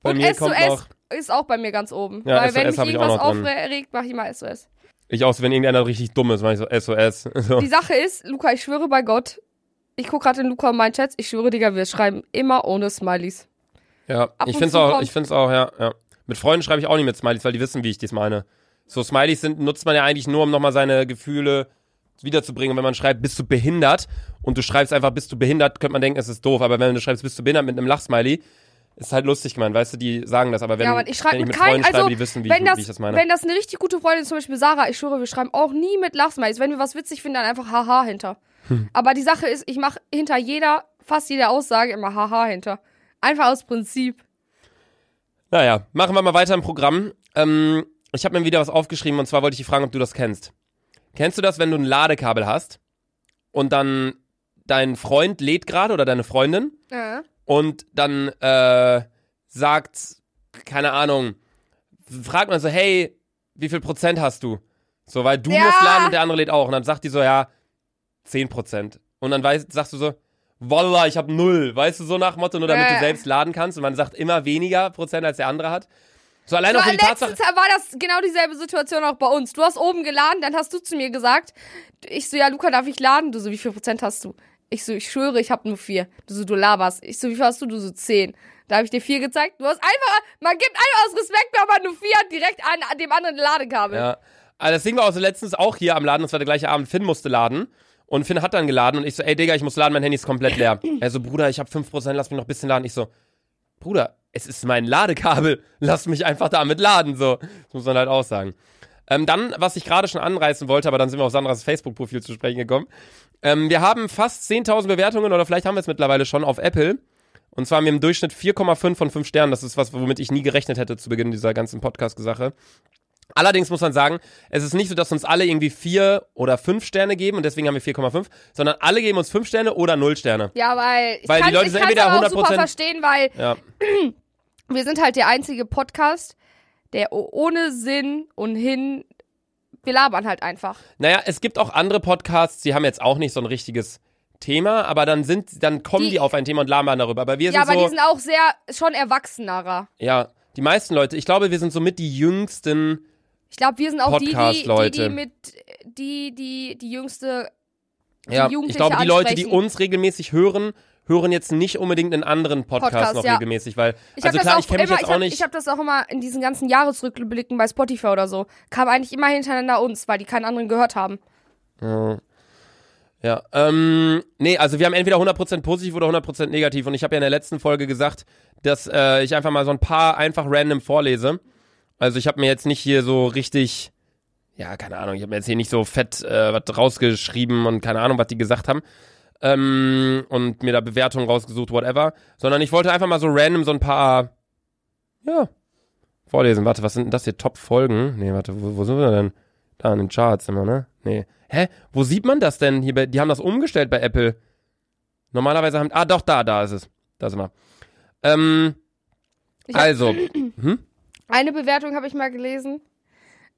Bei Und SOS ist auch bei mir ganz oben. Ja, weil wenn SOS mich hab ich auch irgendwas aufregt, mache ich mal SOS. Ich auch, wenn irgendeiner richtig dumm ist, mach ich so SOS. So. Die Sache ist, Luca, ich schwöre bei Gott, ich gucke gerade in Luca und meinen Chats, ich schwöre, Digga, wir schreiben immer ohne Smileys. Ja, Ab ich find's zu auch, kommt- ich find's auch, ja, ja. Mit Freunden schreibe ich auch nicht mit Smileys, weil die wissen, wie ich dies meine. So Smileys sind, nutzt man ja eigentlich nur, um nochmal seine Gefühle wiederzubringen. Und wenn man schreibt, bist du behindert und du schreibst einfach, bist du behindert, könnte man denken, es ist doof. Aber wenn du schreibst, bist du behindert mit einem Lachsmiley, ist halt lustig gemeint, weißt du, die sagen das. Aber wenn, ja, ich schreibe wenn ich mit mit Freunden keinem, also, schreibe, die wissen, wie, wenn, ich, das, wie ich das meine. wenn das eine richtig gute Freundin ist, zum Beispiel Sarah, ich schwöre, wir schreiben auch nie mit Lachsmilies. Wenn wir was witzig finden, dann einfach Haha hinter. Hm. Aber die Sache ist, ich mache hinter jeder, fast jeder Aussage immer Haha hinter. Einfach aus Prinzip. Naja, machen wir mal weiter im Programm. Ähm, ich habe mir wieder was aufgeschrieben und zwar wollte ich dich fragen, ob du das kennst. Kennst du das, wenn du ein Ladekabel hast und dann dein Freund lädt gerade oder deine Freundin Ja. und dann äh, sagt, keine Ahnung, fragt man so, hey, wie viel Prozent hast du? So, weil du Ja. musst laden und der andere lädt auch. Und dann sagt die so, ja, 10%. Und dann weißt, sagst du so, Wallah, ich habe null. Weißt du, so nach Motto, nur damit Ja. du selbst laden kannst. Und man sagt immer weniger Prozent, als der andere hat. So allein So, auch für die Tatsache. letztens war das genau dieselbe Situation auch bei uns. Du hast oben geladen, dann hast du zu mir gesagt, ich so, ja, Luca, darf ich laden? Du so, wie viel Prozent hast du? Ich so, ich schwöre, ich habe nur vier. Du so, du laberst. Ich so, wie viel hast du? Du so, zehn. Da habe ich dir vier gezeigt. Du hast einfach, man gibt einfach aus Respekt, wenn man nur vier hat, direkt an, an dem anderen Ladekabel. Ja. Also das Ding war auch so letztens auch hier am Laden, das war der gleiche Abend, Finn musste laden. Und Finn hat dann geladen und ich so, ey Digga, ich muss laden, mein Handy ist komplett leer. er so, Bruder, ich habe 5%, lass mich noch ein bisschen laden. Ich so, Bruder, es ist mein Ladekabel, lass mich einfach damit laden, so. Das muss man halt auch sagen. Ähm, dann, was ich gerade schon anreißen wollte, aber dann sind wir auf Sandras Facebook-Profil zu sprechen gekommen. Ähm, wir haben fast 10.000 Bewertungen oder vielleicht haben wir es mittlerweile schon auf Apple. Und zwar haben wir im Durchschnitt 4,5 von 5 Sternen. Das ist was, womit ich nie gerechnet hätte zu Beginn dieser ganzen Podcast-Sache. Allerdings muss man sagen, es ist nicht so, dass uns alle irgendwie vier oder fünf Sterne geben und deswegen haben wir 4,5, sondern alle geben uns fünf Sterne oder null Sterne. Ja, weil ich Weil die kann, Leute ich sind entweder aber auch super 100% verstehen, weil Ja. wir sind halt der einzige Podcast, der ohne Sinn und hin, wir labern halt einfach. Naja, es gibt auch andere Podcasts, die haben jetzt auch nicht so ein richtiges Thema, aber dann sind, dann kommen die, Die- auf ein Thema und labern darüber. Aber wir Ja, sind aber so, die sind auch sehr, schon erwachsenerer. ja, die meisten Leute, ich glaube, wir sind somit die jüngsten. Ich glaube, wir sind auch die, die, die, die mit, die, die, die jüngste, die Ja, ich glaube, die Leute, die uns regelmäßig hören, hören jetzt nicht unbedingt einen anderen Podcast, Podcast, noch ja. regelmäßig, weil, Ich also klar, das ich kenne mich jetzt ich auch hab, nicht. Ich habe das auch immer in diesen ganzen Jahresrückblicken bei Spotify oder so. Kam eigentlich immer hintereinander uns, weil die keinen anderen gehört haben. Ja. Ja, ähm, nee, also wir haben entweder 100% positiv oder 100% negativ und ich habe ja in der letzten Folge gesagt, dass äh, ich einfach mal so ein paar einfach random vorlese. Also ich habe mir jetzt nicht hier so richtig, ja, keine Ahnung, ich habe mir jetzt hier nicht so fett äh, was rausgeschrieben und keine Ahnung, was die gesagt haben ähm, und mir da Bewertungen rausgesucht, whatever, sondern ich wollte einfach mal so random so ein paar, ja, vorlesen. Warte, was sind denn das hier? Top-Folgen? Nee, warte, wo, wo sind wir denn? Da in den Charts immer, ne? Nee. Hä? Wo sieht man das denn? Hier bei, die haben das umgestellt bei Apple. Normalerweise haben. Ah, doch, da, da ist es. Da sind wir. Ähm, Ich hab- also. Hm? Eine Bewertung habe ich mal gelesen.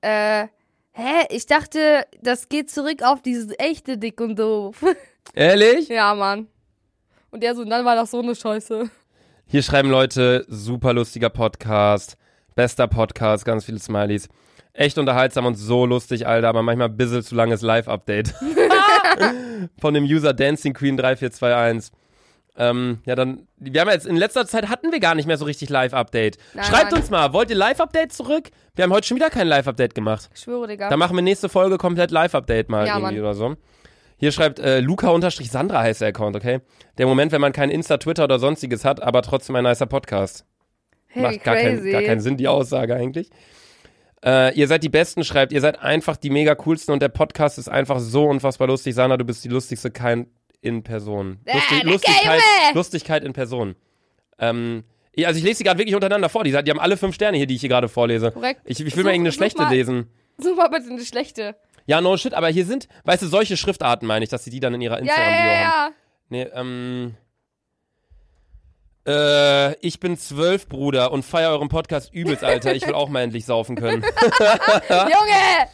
Äh, hä? Ich dachte, das geht zurück auf dieses echte Dick und Doof. Ehrlich? ja, Mann. Und der so, dann war das so eine Scheiße. Hier schreiben Leute, super lustiger Podcast. Bester Podcast, ganz viele Smileys. Echt unterhaltsam und so lustig, Alter, aber manchmal ein bisschen zu langes Live-Update. Von dem User Dancing Queen 3421. Ähm, ja, dann, wir haben jetzt, in letzter Zeit hatten wir gar nicht mehr so richtig Live-Update. Schreibt nein. uns mal, wollt ihr Live-Update zurück? Wir haben heute schon wieder kein Live-Update gemacht. Ich schwöre, Digga. Da machen wir nächste Folge komplett Live-Update mal Ja, irgendwie Mann. oder so. Hier schreibt äh, Luca-Sandra heißt der Account, okay? Der Moment, wenn man kein Insta, Twitter oder sonstiges hat, aber trotzdem ein nicer Podcast. hey, Macht gar, kein, crazy. gar keinen Sinn, die Aussage eigentlich. Äh, ihr seid die Besten, schreibt, ihr seid einfach die mega coolsten und der Podcast ist einfach so unfassbar lustig. Sandra, du bist die lustigste kein in Person. Äh, Lustig, der Lustigkeit! Lustigkeit in Person. Ähm, ja, also ich lese sie gerade wirklich untereinander vor. Die, die haben alle fünf Sterne hier, die ich hier gerade vorlese. Korrekt. Ich, ich will Such- mal irgendeine schlechte mal- lesen. Such mal bitte eine schlechte. Ja, no shit, aber hier sind, weißt du, solche Schriftarten meine ich, dass sie die dann in ihrer Ja, Instagram-Bio ja, haben. ja. Nee, ähm. Äh, ich bin zwölf, Bruder, und feier euren Podcast übelst, Alter. Ich will auch mal endlich saufen können. Junge!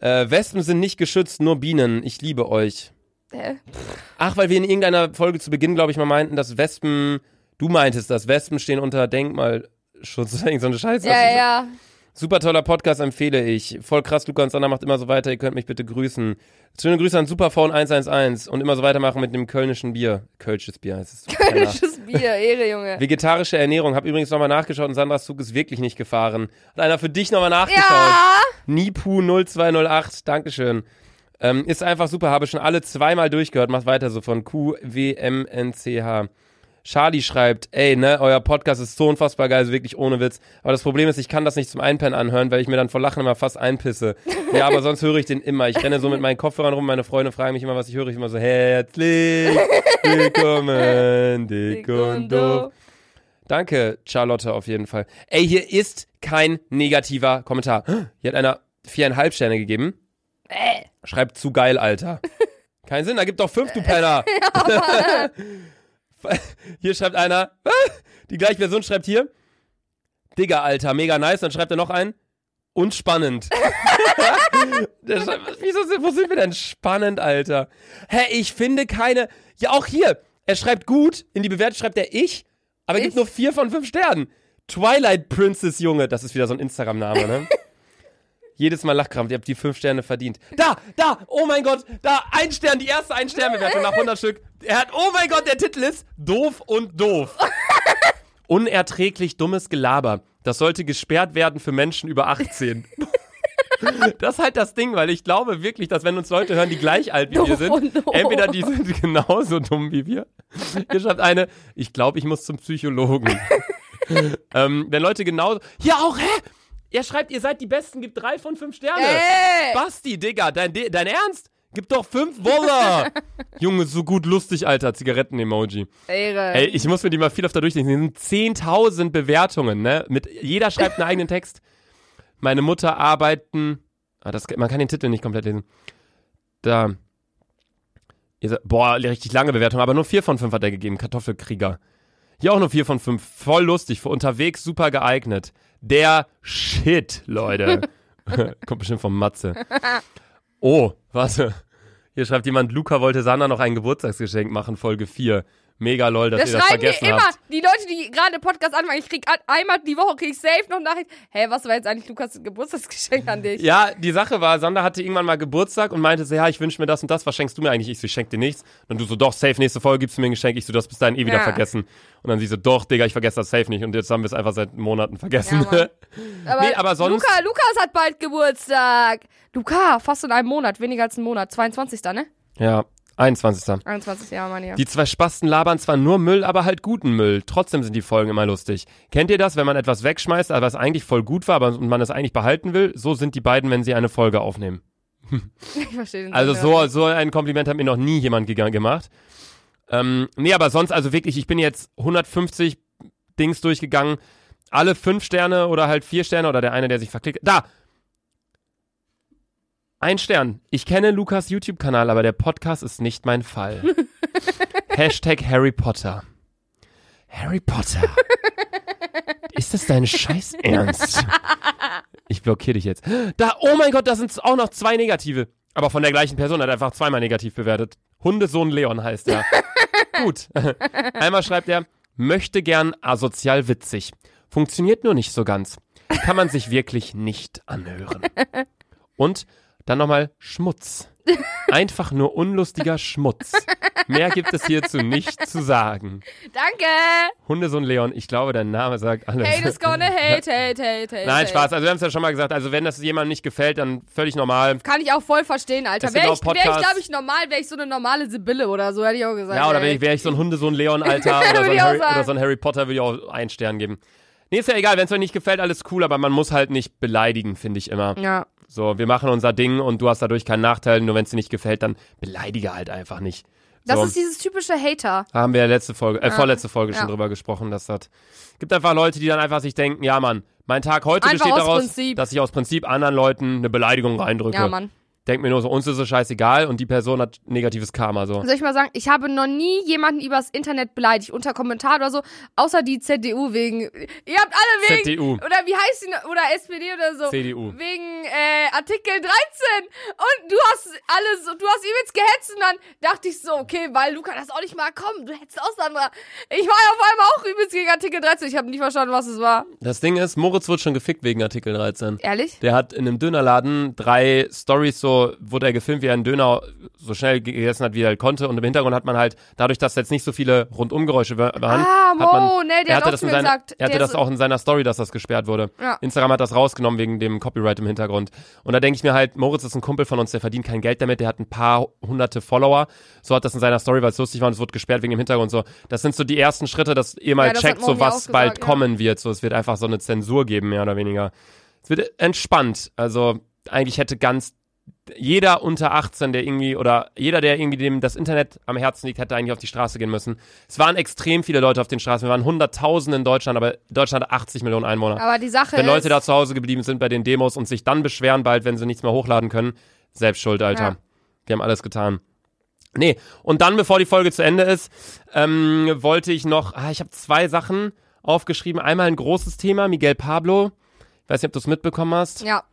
Äh, Wespen sind nicht geschützt, nur Bienen. Ich liebe euch. Hä? Ach, weil wir in irgendeiner Folge zu Beginn, glaube ich, mal meinten, dass Wespen, du meintest das, Wespen stehen unter Denkmalschutz. Irgend so eine Scheiße. Ja, ja, ja. Super toller Podcast, empfehle ich. Voll krass, Luca und Sander macht immer so weiter. Ihr könnt mich bitte grüßen. Schöne Grüße an Superphone 111 und immer so weitermachen mit dem kölnischen Bier. Kölsches Bier heißt es. Keiner. Kölnisches Bier, Ehre, Junge. Vegetarische Ernährung. Hab übrigens nochmal nachgeschaut und Sandras Zug ist wirklich nicht gefahren. Hat einer für dich nochmal nachgeschaut. Ja! Nipu0208, Dankeschön. Ähm, ist einfach super, habe schon alle zweimal durchgehört. Macht weiter so von QWMNCH. Charlie schreibt, ey, ne, euer Podcast ist so unfassbar geil, ist wirklich ohne Witz. Aber das Problem ist, ich kann das nicht zum Einpennen anhören, weil ich mir dann vor Lachen immer fast einpisse. Ja, aber sonst höre ich den immer. Ich renne so mit meinen Kopfhörern rum, meine Freunde fragen mich immer, was ich höre. Ich immer so, herzlich willkommen, dick und doof. Danke, Charlotte, auf jeden Fall. Ey, hier ist kein negativer Kommentar. Hier hat einer viereinhalb Sterne gegeben. Äh. Schreibt zu geil, Alter. Kein Sinn, da gibt doch fünf, du Penner. hier schreibt einer, die gleiche Version schreibt hier, Digga, Alter, mega nice. Dann schreibt er noch ein, und spannend. Der schreibt, Wieso wo sind wir denn spannend, Alter? Hä, ich finde keine. Ja, auch hier. Er schreibt gut, in die Bewertung schreibt er ich, aber er gibt nur vier von fünf Sternen. Twilight Princess Junge, das ist wieder so ein Instagram-Name, ne? Jedes Mal Lachkrampf, ihr habt die fünf Sterne verdient. Da, da, oh mein Gott, da, ein Stern, die erste Ein-Stern-Bewertung nach 100 Stück. Er hat, oh mein Gott, der Titel ist Doof und Doof. Unerträglich dummes Gelaber. Das sollte gesperrt werden für Menschen über 18. Das ist halt das Ding, weil ich glaube wirklich, dass wenn uns Leute hören, die gleich alt wie wir Doof sind, und doof. entweder die sind genauso dumm wie wir. Hier schreibt eine, ich glaube, ich muss zum Psychologen. ähm, wenn Leute genauso. Ja, auch, hä? Er schreibt, ihr seid die Besten, gibt drei von fünf Sterne. Ey! Basti, Digga, dein, De- dein Ernst? Gib doch fünf Wolle. Junge, so gut lustig, Alter. Zigaretten-Emoji. Ey, ich muss mir die mal viel öfter durchlesen. Es sind 10.000 Bewertungen, ne? Mit, jeder schreibt einen eigenen Text. Meine Mutter arbeiten. Ah, das, man kann den Titel nicht komplett lesen. Da. Ihr seid, boah, richtig lange Bewertung, aber nur vier von fünf hat er gegeben. Kartoffelkrieger. Hier auch nur vier von fünf. Voll lustig, für unterwegs super geeignet. Der Shit, Leute. Kommt bestimmt vom Matze. Oh, warte. Hier schreibt jemand, Luca wollte Sandra noch ein Geburtstagsgeschenk machen, Folge 4. Mega lol, dass Das ihr das schreiben mir vergessen immer habt. die Leute, die gerade Podcast anfangen. Ich krieg einmal die Woche krieg ich safe noch Nachricht. Hä, was war jetzt eigentlich Lukas Geburtstagsgeschenk an dich? Ja, die Sache war, Sandra hatte irgendwann mal Geburtstag und meinte so, ja, ich wünsche mir das und das, was schenkst du mir eigentlich? Ich so, ich schenk dir nichts. Und du so, doch, safe, nächste Folge gibst du mir ein Geschenk. Ich so, du hast bis dahin eh wieder Ja. vergessen. Und dann sie so, doch, Digga, ich vergesse das safe nicht. Und jetzt haben wir es einfach seit Monaten vergessen. Ja, Mann. Aber, Nee, aber sonst- Luca, Lukas hat bald Geburtstag. Luca, fast in einem Monat, weniger als einen Monat. 22. ne? ja, 21. 21 Jahre, meine ich. Die zwei Spasten labern zwar nur Müll, aber halt guten Müll. Trotzdem sind die Folgen immer lustig. Kennt ihr das, wenn man etwas wegschmeißt, aber es eigentlich voll gut war, aber und man es eigentlich behalten will? So sind die beiden, wenn sie eine Folge aufnehmen. Ich verstehe den Also so, ja. so ein Kompliment hat mir noch nie jemand gemacht. Ähm, nee, aber sonst, also wirklich, ich bin jetzt 150 Dings durchgegangen. Alle fünf Sterne oder halt vier Sterne oder der eine, der sich verklickt. Da! Ein Stern. Ich kenne Lukas YouTube-Kanal, aber der Podcast ist nicht mein Fall. Hashtag Harry Potter. Harry Potter. Ist das dein Scheiß Ernst? Ich blockiere dich jetzt. Da, oh mein Gott, da sind auch noch zwei negative. Aber von der gleichen Person hat er einfach zweimal negativ bewertet. Hundesohn Leon heißt er. Gut. Einmal schreibt er, möchte gern asozial witzig. Funktioniert nur nicht so ganz. Kann man sich wirklich nicht anhören. Und dann nochmal Schmutz. Einfach nur unlustiger Schmutz. Mehr gibt es hierzu nicht zu sagen. Danke. Hundesohn Leon, ich glaube, dein Name sagt alles. Hate is gonna hate, hate, hate, hate. Nein. Spaß. Also wir haben es ja schon mal gesagt. Also wenn das jemandem nicht gefällt, dann völlig normal. Kann ich auch voll verstehen, Alter. Wäre ich, wär ich glaube ich, normal, wäre ich so eine normale Sibylle oder so, hätte ich auch gesagt. Ja, oder wäre ich, wär ich so ein Hundesohn Leon, Alter, oder, so ein Harry, oder so ein Harry Potter, würde ich auch einen Stern geben. Nee, ist ja egal, wenn es euch nicht gefällt, alles cool, aber man muss halt nicht beleidigen, finde ich immer. Ja. So, wir machen unser Ding und du hast dadurch keinen Nachteil, nur wenn es dir nicht gefällt, dann beleidige halt einfach nicht. Das so, ist dieses typische Hater. haben wir ja letzte Folge, äh, vorletzte Folge Ja. schon drüber gesprochen, dass das gibt einfach Leute, die dann einfach sich denken, ja Mann, mein Tag heute Einfach besteht aus daraus, Prinzip. dass ich aus Prinzip anderen Leuten eine Beleidigung reindrücke. Ja, Mann. Denk mir nur so, uns ist es scheißegal und die Person hat negatives Karma so. Soll ich mal sagen, ich habe noch nie jemanden übers Internet beleidigt, unter Kommentar oder so, außer die ZDU wegen. Ihr habt alle wegen. ZDU. Oder wie heißt die? Oder SPD oder so. CDU. Wegen äh, Artikel 13. Und du hast alles, du hast übelst gehetzt und dann dachte ich so, okay, weil Luca das auch nicht mal komm, du hättest auch Sandra. Ich war ja auf einmal auch übelst gegen Artikel 13. Ich habe nicht verstanden, was es war. Das Ding ist, Moritz wird schon gefickt wegen Artikel 13. Ehrlich? Der hat in einem Dönerladen drei Stories so, wurde er gefilmt, wie er einen Döner so schnell gegessen hat, wie er halt konnte. Und im Hintergrund hat man halt, dadurch, dass jetzt nicht so viele Rundumgeräusche wa- waren, Ah, hat man, Mo, ne, der er hat hatte auch das in seiner, gesagt, er hatte das auch in seiner Story, dass das gesperrt wurde. Ja. Instagram hat das rausgenommen wegen dem Copyright im Hintergrund. Und da denke ich mir halt, Moritz ist ein Kumpel von uns, der verdient kein Geld damit, der hat ein paar hunderte Follower. So hat das in seiner Story, weil es lustig war und es wurde gesperrt wegen dem Hintergrund. So, das sind so die ersten Schritte, dass ihr mal Ja, hat checkt, so was auch bald gesagt, ja. kommen wird. So, es wird einfach so eine Zensur geben, mehr oder weniger. Es wird entspannt. Also eigentlich hätte ganz jeder unter 18, der irgendwie, oder jeder, der irgendwie dem das Internet am Herzen liegt, hätte eigentlich auf die Straße gehen müssen. Es waren extrem viele Leute auf den Straßen. Wir waren Hunderttausende in Deutschland, aber Deutschland hat 80 Millionen Einwohner. Aber die Sache Wenn ist. Leute da zu Hause geblieben sind bei den Demos und sich dann beschweren bald, wenn sie nichts mehr hochladen können, selbst schuld, Alter. Ja. Wir haben alles getan. Nee, und dann, bevor die Folge zu Ende ist, ähm, wollte ich noch, ah, ich habe zwei Sachen aufgeschrieben. Einmal ein großes Thema, Miguel Pablo. Ich Weiß nicht, ob du es mitbekommen hast. Ja.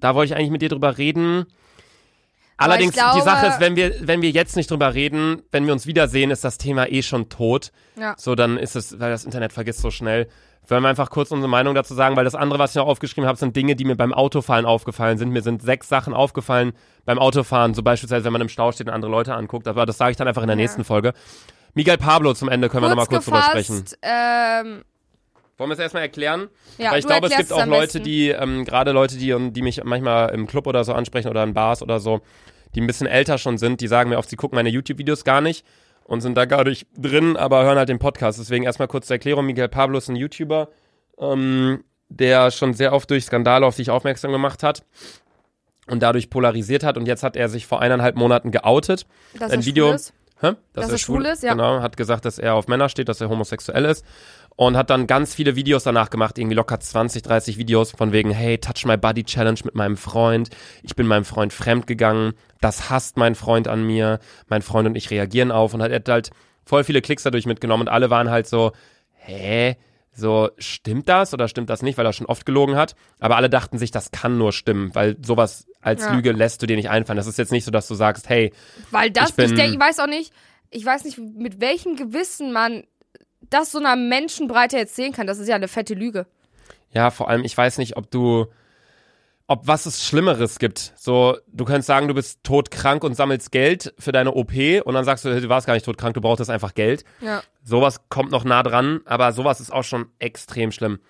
Da wollte ich eigentlich mit dir drüber reden. Allerdings, glaube- die Sache ist, wenn wir, wenn wir jetzt nicht drüber reden, wenn wir uns wiedersehen, ist das Thema eh schon tot. Ja. So, dann ist es, weil das Internet vergisst so schnell. Wollen wir einfach kurz unsere Meinung dazu sagen, weil das andere, was ich noch aufgeschrieben habe, sind Dinge, die mir beim Autofahren aufgefallen sind. Mir sind sechs Sachen aufgefallen beim Autofahren, so beispielsweise, wenn man im Stau steht und andere Leute anguckt. Aber das sage ich dann einfach in der Ja. nächsten Folge. Miguel Pablo zum Ende können wir nochmal kurz drüber sprechen. gefasst, ähm, Wollen wir es erstmal erklären? ja, Weil ich glaube, es gibt auch Leute, die, ähm, gerade Leute, die, die mich manchmal im Club oder so ansprechen oder in Bars oder so, die ein bisschen älter schon sind, die sagen mir oft, sie gucken meine YouTube-Videos gar nicht und sind da gar nicht drin, aber hören halt den Podcast. Deswegen erstmal kurz zur Erklärung. Miguel Pablo ist ein YouTuber, ähm, der schon sehr oft durch Skandale auf sich aufmerksam gemacht hat und dadurch polarisiert hat. Und jetzt hat er sich vor eineinhalb Monaten geoutet. dass ein Video- schwul ist. Hä? Dass er schwul ist, ja. Genau, hat gesagt, dass er auf Männer steht, dass er homosexuell ist und hat dann ganz viele Videos danach gemacht, irgendwie locker 20, 30 Videos von wegen, hey, Touch My Body Challenge mit meinem Freund, ich bin meinem Freund fremdgegangen, das hasst mein Freund an mir, mein Freund und ich reagieren auf und hat er halt voll viele Klicks dadurch mitgenommen und alle waren halt so, hä? So, stimmt das oder stimmt das nicht, weil er schon oft gelogen hat? Aber alle dachten sich, das kann nur stimmen, weil sowas als Ja. Lüge lässt du dir nicht einfallen. Das ist jetzt nicht so, dass du sagst, hey, Weil das, Ich bin- ich, denk, ich weiß auch nicht, ich weiß nicht, mit welchem Gewissen man das so einer Menschenbreite erzählen kann. Das ist ja eine fette Lüge. Ja, vor allem, ich weiß nicht, ob du, ob was es Schlimmeres gibt. So, du könntest sagen, du bist todkrank und sammelst Geld für deine OP und dann sagst du, du warst gar nicht todkrank, du brauchtest einfach Geld. Ja. Sowas kommt noch nah dran, aber sowas ist auch schon extrem schlimm.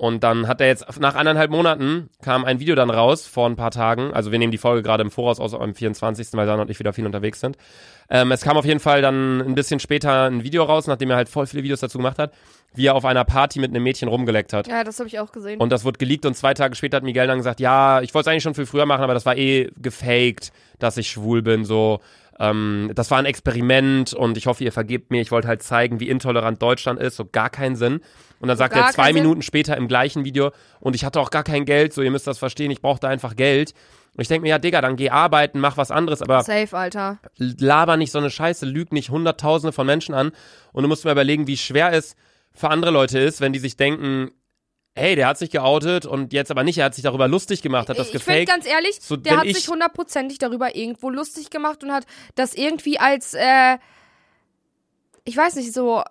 Und dann hat er jetzt, nach anderthalb Monaten kam ein Video dann raus, vor ein paar Tagen. Also wir nehmen die Folge gerade im Voraus aus, am 24., weil Sana und ich wieder viel unterwegs sind. Ähm, es kam auf jeden Fall dann ein bisschen später ein Video raus, nachdem er halt voll viele Videos dazu gemacht hat, wie er auf einer Party mit einem Mädchen rumgeleckt hat. Ja, das habe ich auch gesehen. Und das wurde geleakt und zwei Tage später hat Miguel dann gesagt, ja, ich wollte es eigentlich schon viel früher machen, aber das war eh gefaked, dass ich schwul bin, so. Ähm, das war ein Experiment und ich hoffe, ihr vergebt mir. Ich wollte halt zeigen, wie intolerant Deutschland ist, so gar keinen Sinn. Und dann sagt gar er zwei. Minuten später im gleichen Video und ich hatte auch gar kein Geld, so ihr müsst das verstehen, ich brauchte einfach Geld. Und ich denke mir, ja, Digga, dann geh arbeiten, mach was anderes, aber Safe, Alter. laber nicht so eine Scheiße, lüg nicht Hunderttausende von Menschen an. Und du musst mir überlegen, wie schwer es für andere Leute ist, wenn die sich denken, hey, der hat sich geoutet und jetzt aber nicht, er hat sich darüber lustig gemacht, hat das ich finde gefaked. ganz ehrlich, So, der hat ich- sich hundertprozentig darüber irgendwo lustig gemacht und hat das irgendwie als, äh, ich weiß nicht, so,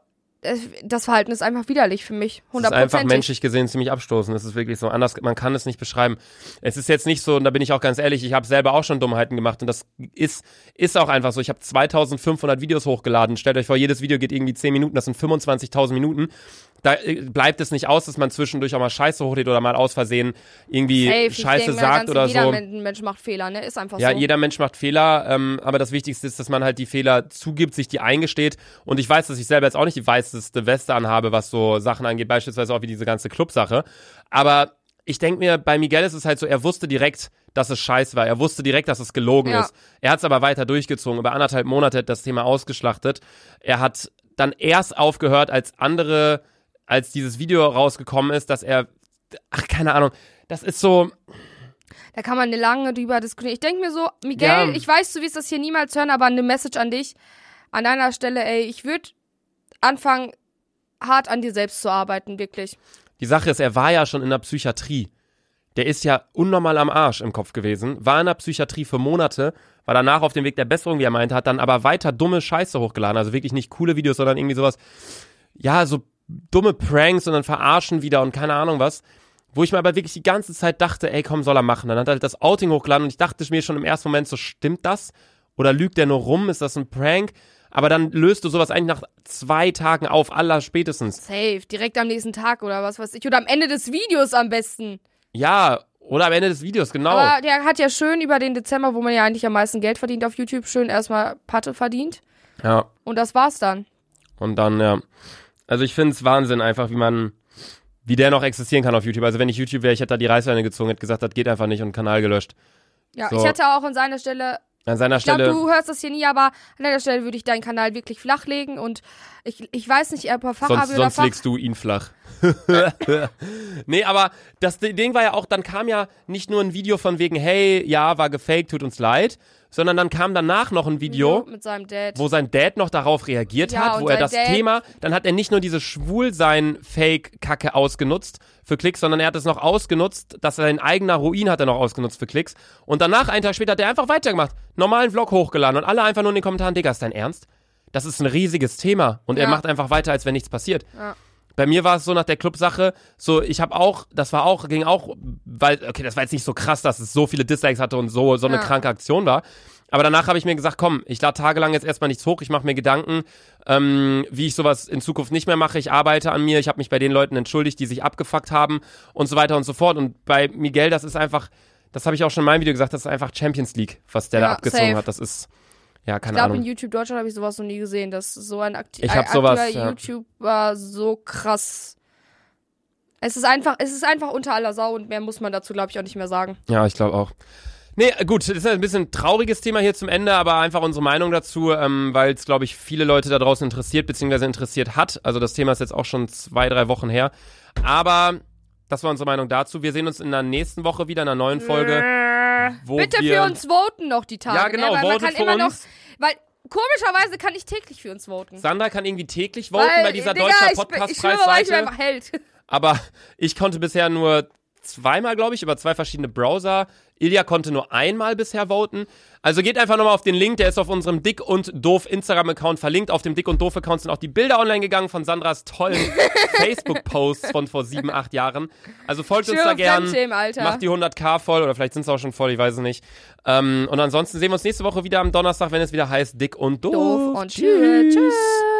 das Verhalten ist einfach widerlich für mich. Es ist einfach menschlich gesehen ziemlich abstoßend. Es ist wirklich so anders, man kann es nicht beschreiben. Es ist jetzt nicht so, und da bin ich auch ganz ehrlich, ich habe selber auch schon Dummheiten gemacht und das ist, ist auch einfach so. Ich habe 2500 Videos hochgeladen. Stellt euch vor, jedes Video geht irgendwie 10 Minuten, das sind 25.000 Minuten. Da äh, bleibt es nicht aus, dass man zwischendurch auch mal Scheiße hochlädt oder mal aus Versehen irgendwie Safe, Scheiße denke, sagt oder jeder so. Men- Mensch macht Fehler, ne? Ist einfach Ja, so. jeder Mensch macht Fehler, ähm, aber das Wichtigste ist, dass man halt die Fehler zugibt, sich die eingesteht. Und ich weiß, dass ich selber jetzt auch nicht die weißeste Weste anhabe, was so Sachen angeht, beispielsweise auch wie diese ganze Clubsache. Aber ich denke mir, bei Miguel ist es halt so, er wusste direkt, dass es scheiß war. Er wusste direkt, dass es gelogen Ja. ist. Er hat es aber weiter durchgezogen. Über anderthalb Monate hat das Thema ausgeschlachtet. Er hat dann erst aufgehört, als andere, als dieses Video rausgekommen ist, dass er, ach, keine Ahnung, das ist so, Da kann man lange drüber diskutieren. Ich denke mir so, Miguel, Ja. ich weiß, du wirst das hier niemals hören, aber eine Message an dich. An deiner Stelle, ey, ich würde anfangen, hart an dir selbst zu arbeiten, wirklich. Die Sache ist, er war ja schon in der Psychiatrie. Der ist ja unnormal am Arsch im Kopf gewesen, war in der Psychiatrie für Monate, war danach auf dem Weg der Besserung, wie er meinte, hat dann aber weiter dumme Scheiße hochgeladen. Also wirklich nicht coole Videos, sondern irgendwie sowas, ja, so dumme Pranks und dann verarschen wieder und keine Ahnung was. Wo ich mir aber wirklich die ganze Zeit dachte, ey, komm, soll er machen. Dann hat er halt das Outing hochgeladen und ich dachte mir schon im ersten Moment so, stimmt das? Oder lügt der nur rum? Ist das ein Prank? Aber dann löst du sowas eigentlich nach zwei Tagen auf, aller spätestens. Safe, direkt am nächsten Tag oder was weiß ich. Oder am Ende des Videos am besten. Ja, oder am Ende des Videos, genau. Aber der hat ja schön über den Dezember, wo man ja eigentlich am meisten Geld verdient auf YouTube, schön erstmal Patte verdient. ja. Und das war's dann. Und dann, ja. Also ich finde es Wahnsinn einfach, wie man, wie der noch existieren kann auf YouTube. Also wenn ich YouTube wäre, ich hätte da die Reißleine gezogen, hätte gesagt, das geht einfach nicht und Kanal gelöscht. Ja, So. ich hätte auch an seiner Stelle An seiner Ich glaube, Stelle. du hörst das hier nie, aber an deiner Stelle würde ich deinen Kanal wirklich flachlegen und ich, ich weiß nicht, ob er Fachabi Sonst, oder sonst Fach... legst du ihn flach. nee, aber das Ding war ja auch, dann kam ja nicht nur ein Video von wegen, hey, ja, war gefaked, tut uns leid, sondern dann kam danach noch ein Video, mit seinem Dad. wo sein Dad noch darauf reagiert Ja, hat, wo er das Dad- Thema, dann hat er nicht nur diese Schwulsein-Fake-Kacke ausgenutzt für Klicks, sondern er hat es noch ausgenutzt, dass sein eigener Ruin hat er noch ausgenutzt für Klicks. Und danach, einen Tag später, hat er einfach weitergemacht, normalen Vlog hochgeladen und alle einfach nur in den Kommentaren, Digga, ist dein Ernst? Das ist ein riesiges Thema und er Ja. macht einfach weiter, als wenn nichts passiert. Ja. Bei mir war es so nach der Club-Sache, so ich habe auch, das war auch, ging auch, weil, okay, das war jetzt nicht so krass, dass es so viele Dislikes hatte und so, so eine Ja. kranke Aktion war. Aber danach habe ich mir gesagt, komm, ich lade tagelang jetzt erstmal nichts hoch, ich mache mir Gedanken, ähm, wie ich sowas in Zukunft nicht mehr mache. Ich arbeite an mir, ich habe mich bei den Leuten entschuldigt, die sich abgefuckt haben und so weiter und so fort. Und bei Miguel, das ist einfach, das habe ich auch schon in meinem Video gesagt, das ist einfach Champions League, was der da Ja, abgezogen safe. hat. Das ist, ja, Ich keine glaube, in. YouTube Deutschland habe ich sowas noch nie gesehen. Das ist so ein akti Ich ein sowas, aktiver ja. YouTube war so krass. Es ist einfach, es ist einfach unter aller Sau und mehr muss man dazu, glaube ich, auch nicht mehr sagen. Ja, ich glaube auch. Nee, gut, das ist ein bisschen ein trauriges Thema hier zum Ende, aber einfach unsere Meinung dazu, ähm, weil es, glaube ich, viele Leute da draußen interessiert, beziehungsweise interessiert hat. Also das Thema ist jetzt auch schon zwei, drei Wochen her. Aber das war unsere Meinung dazu. Wir sehen uns in der nächsten Woche wieder in einer neuen Folge. Wo Bitte wir, für uns voten noch die Tage. Ja, genau, ne? weil man votet für uns. noch, weil komischerweise kann ich täglich für uns voten. Sandra kann irgendwie täglich voten weil, bei dieser Digga, deutscher ich Ich ich Podcastpreisseite. Held. Aber ich konnte bisher nur zweimal, glaube ich, über zwei verschiedene Browser. Ilja konnte nur einmal bisher voten. Also geht einfach nochmal auf den Link, der ist auf unserem Dick und Doof Instagram-Account verlinkt. Auf dem Dick und Doof-Account sind auch die Bilder online gegangen von Sandras tollen Facebook-Posts von vor sieben, acht Jahren. Also folgt uns da gern. Macht die 100k voll oder vielleicht sind es auch schon voll, ich weiß es nicht. Ähm, und ansonsten sehen wir uns nächste Woche wieder am Donnerstag, wenn es wieder heißt Dick und Doof. Doof und tschüss. tschüss.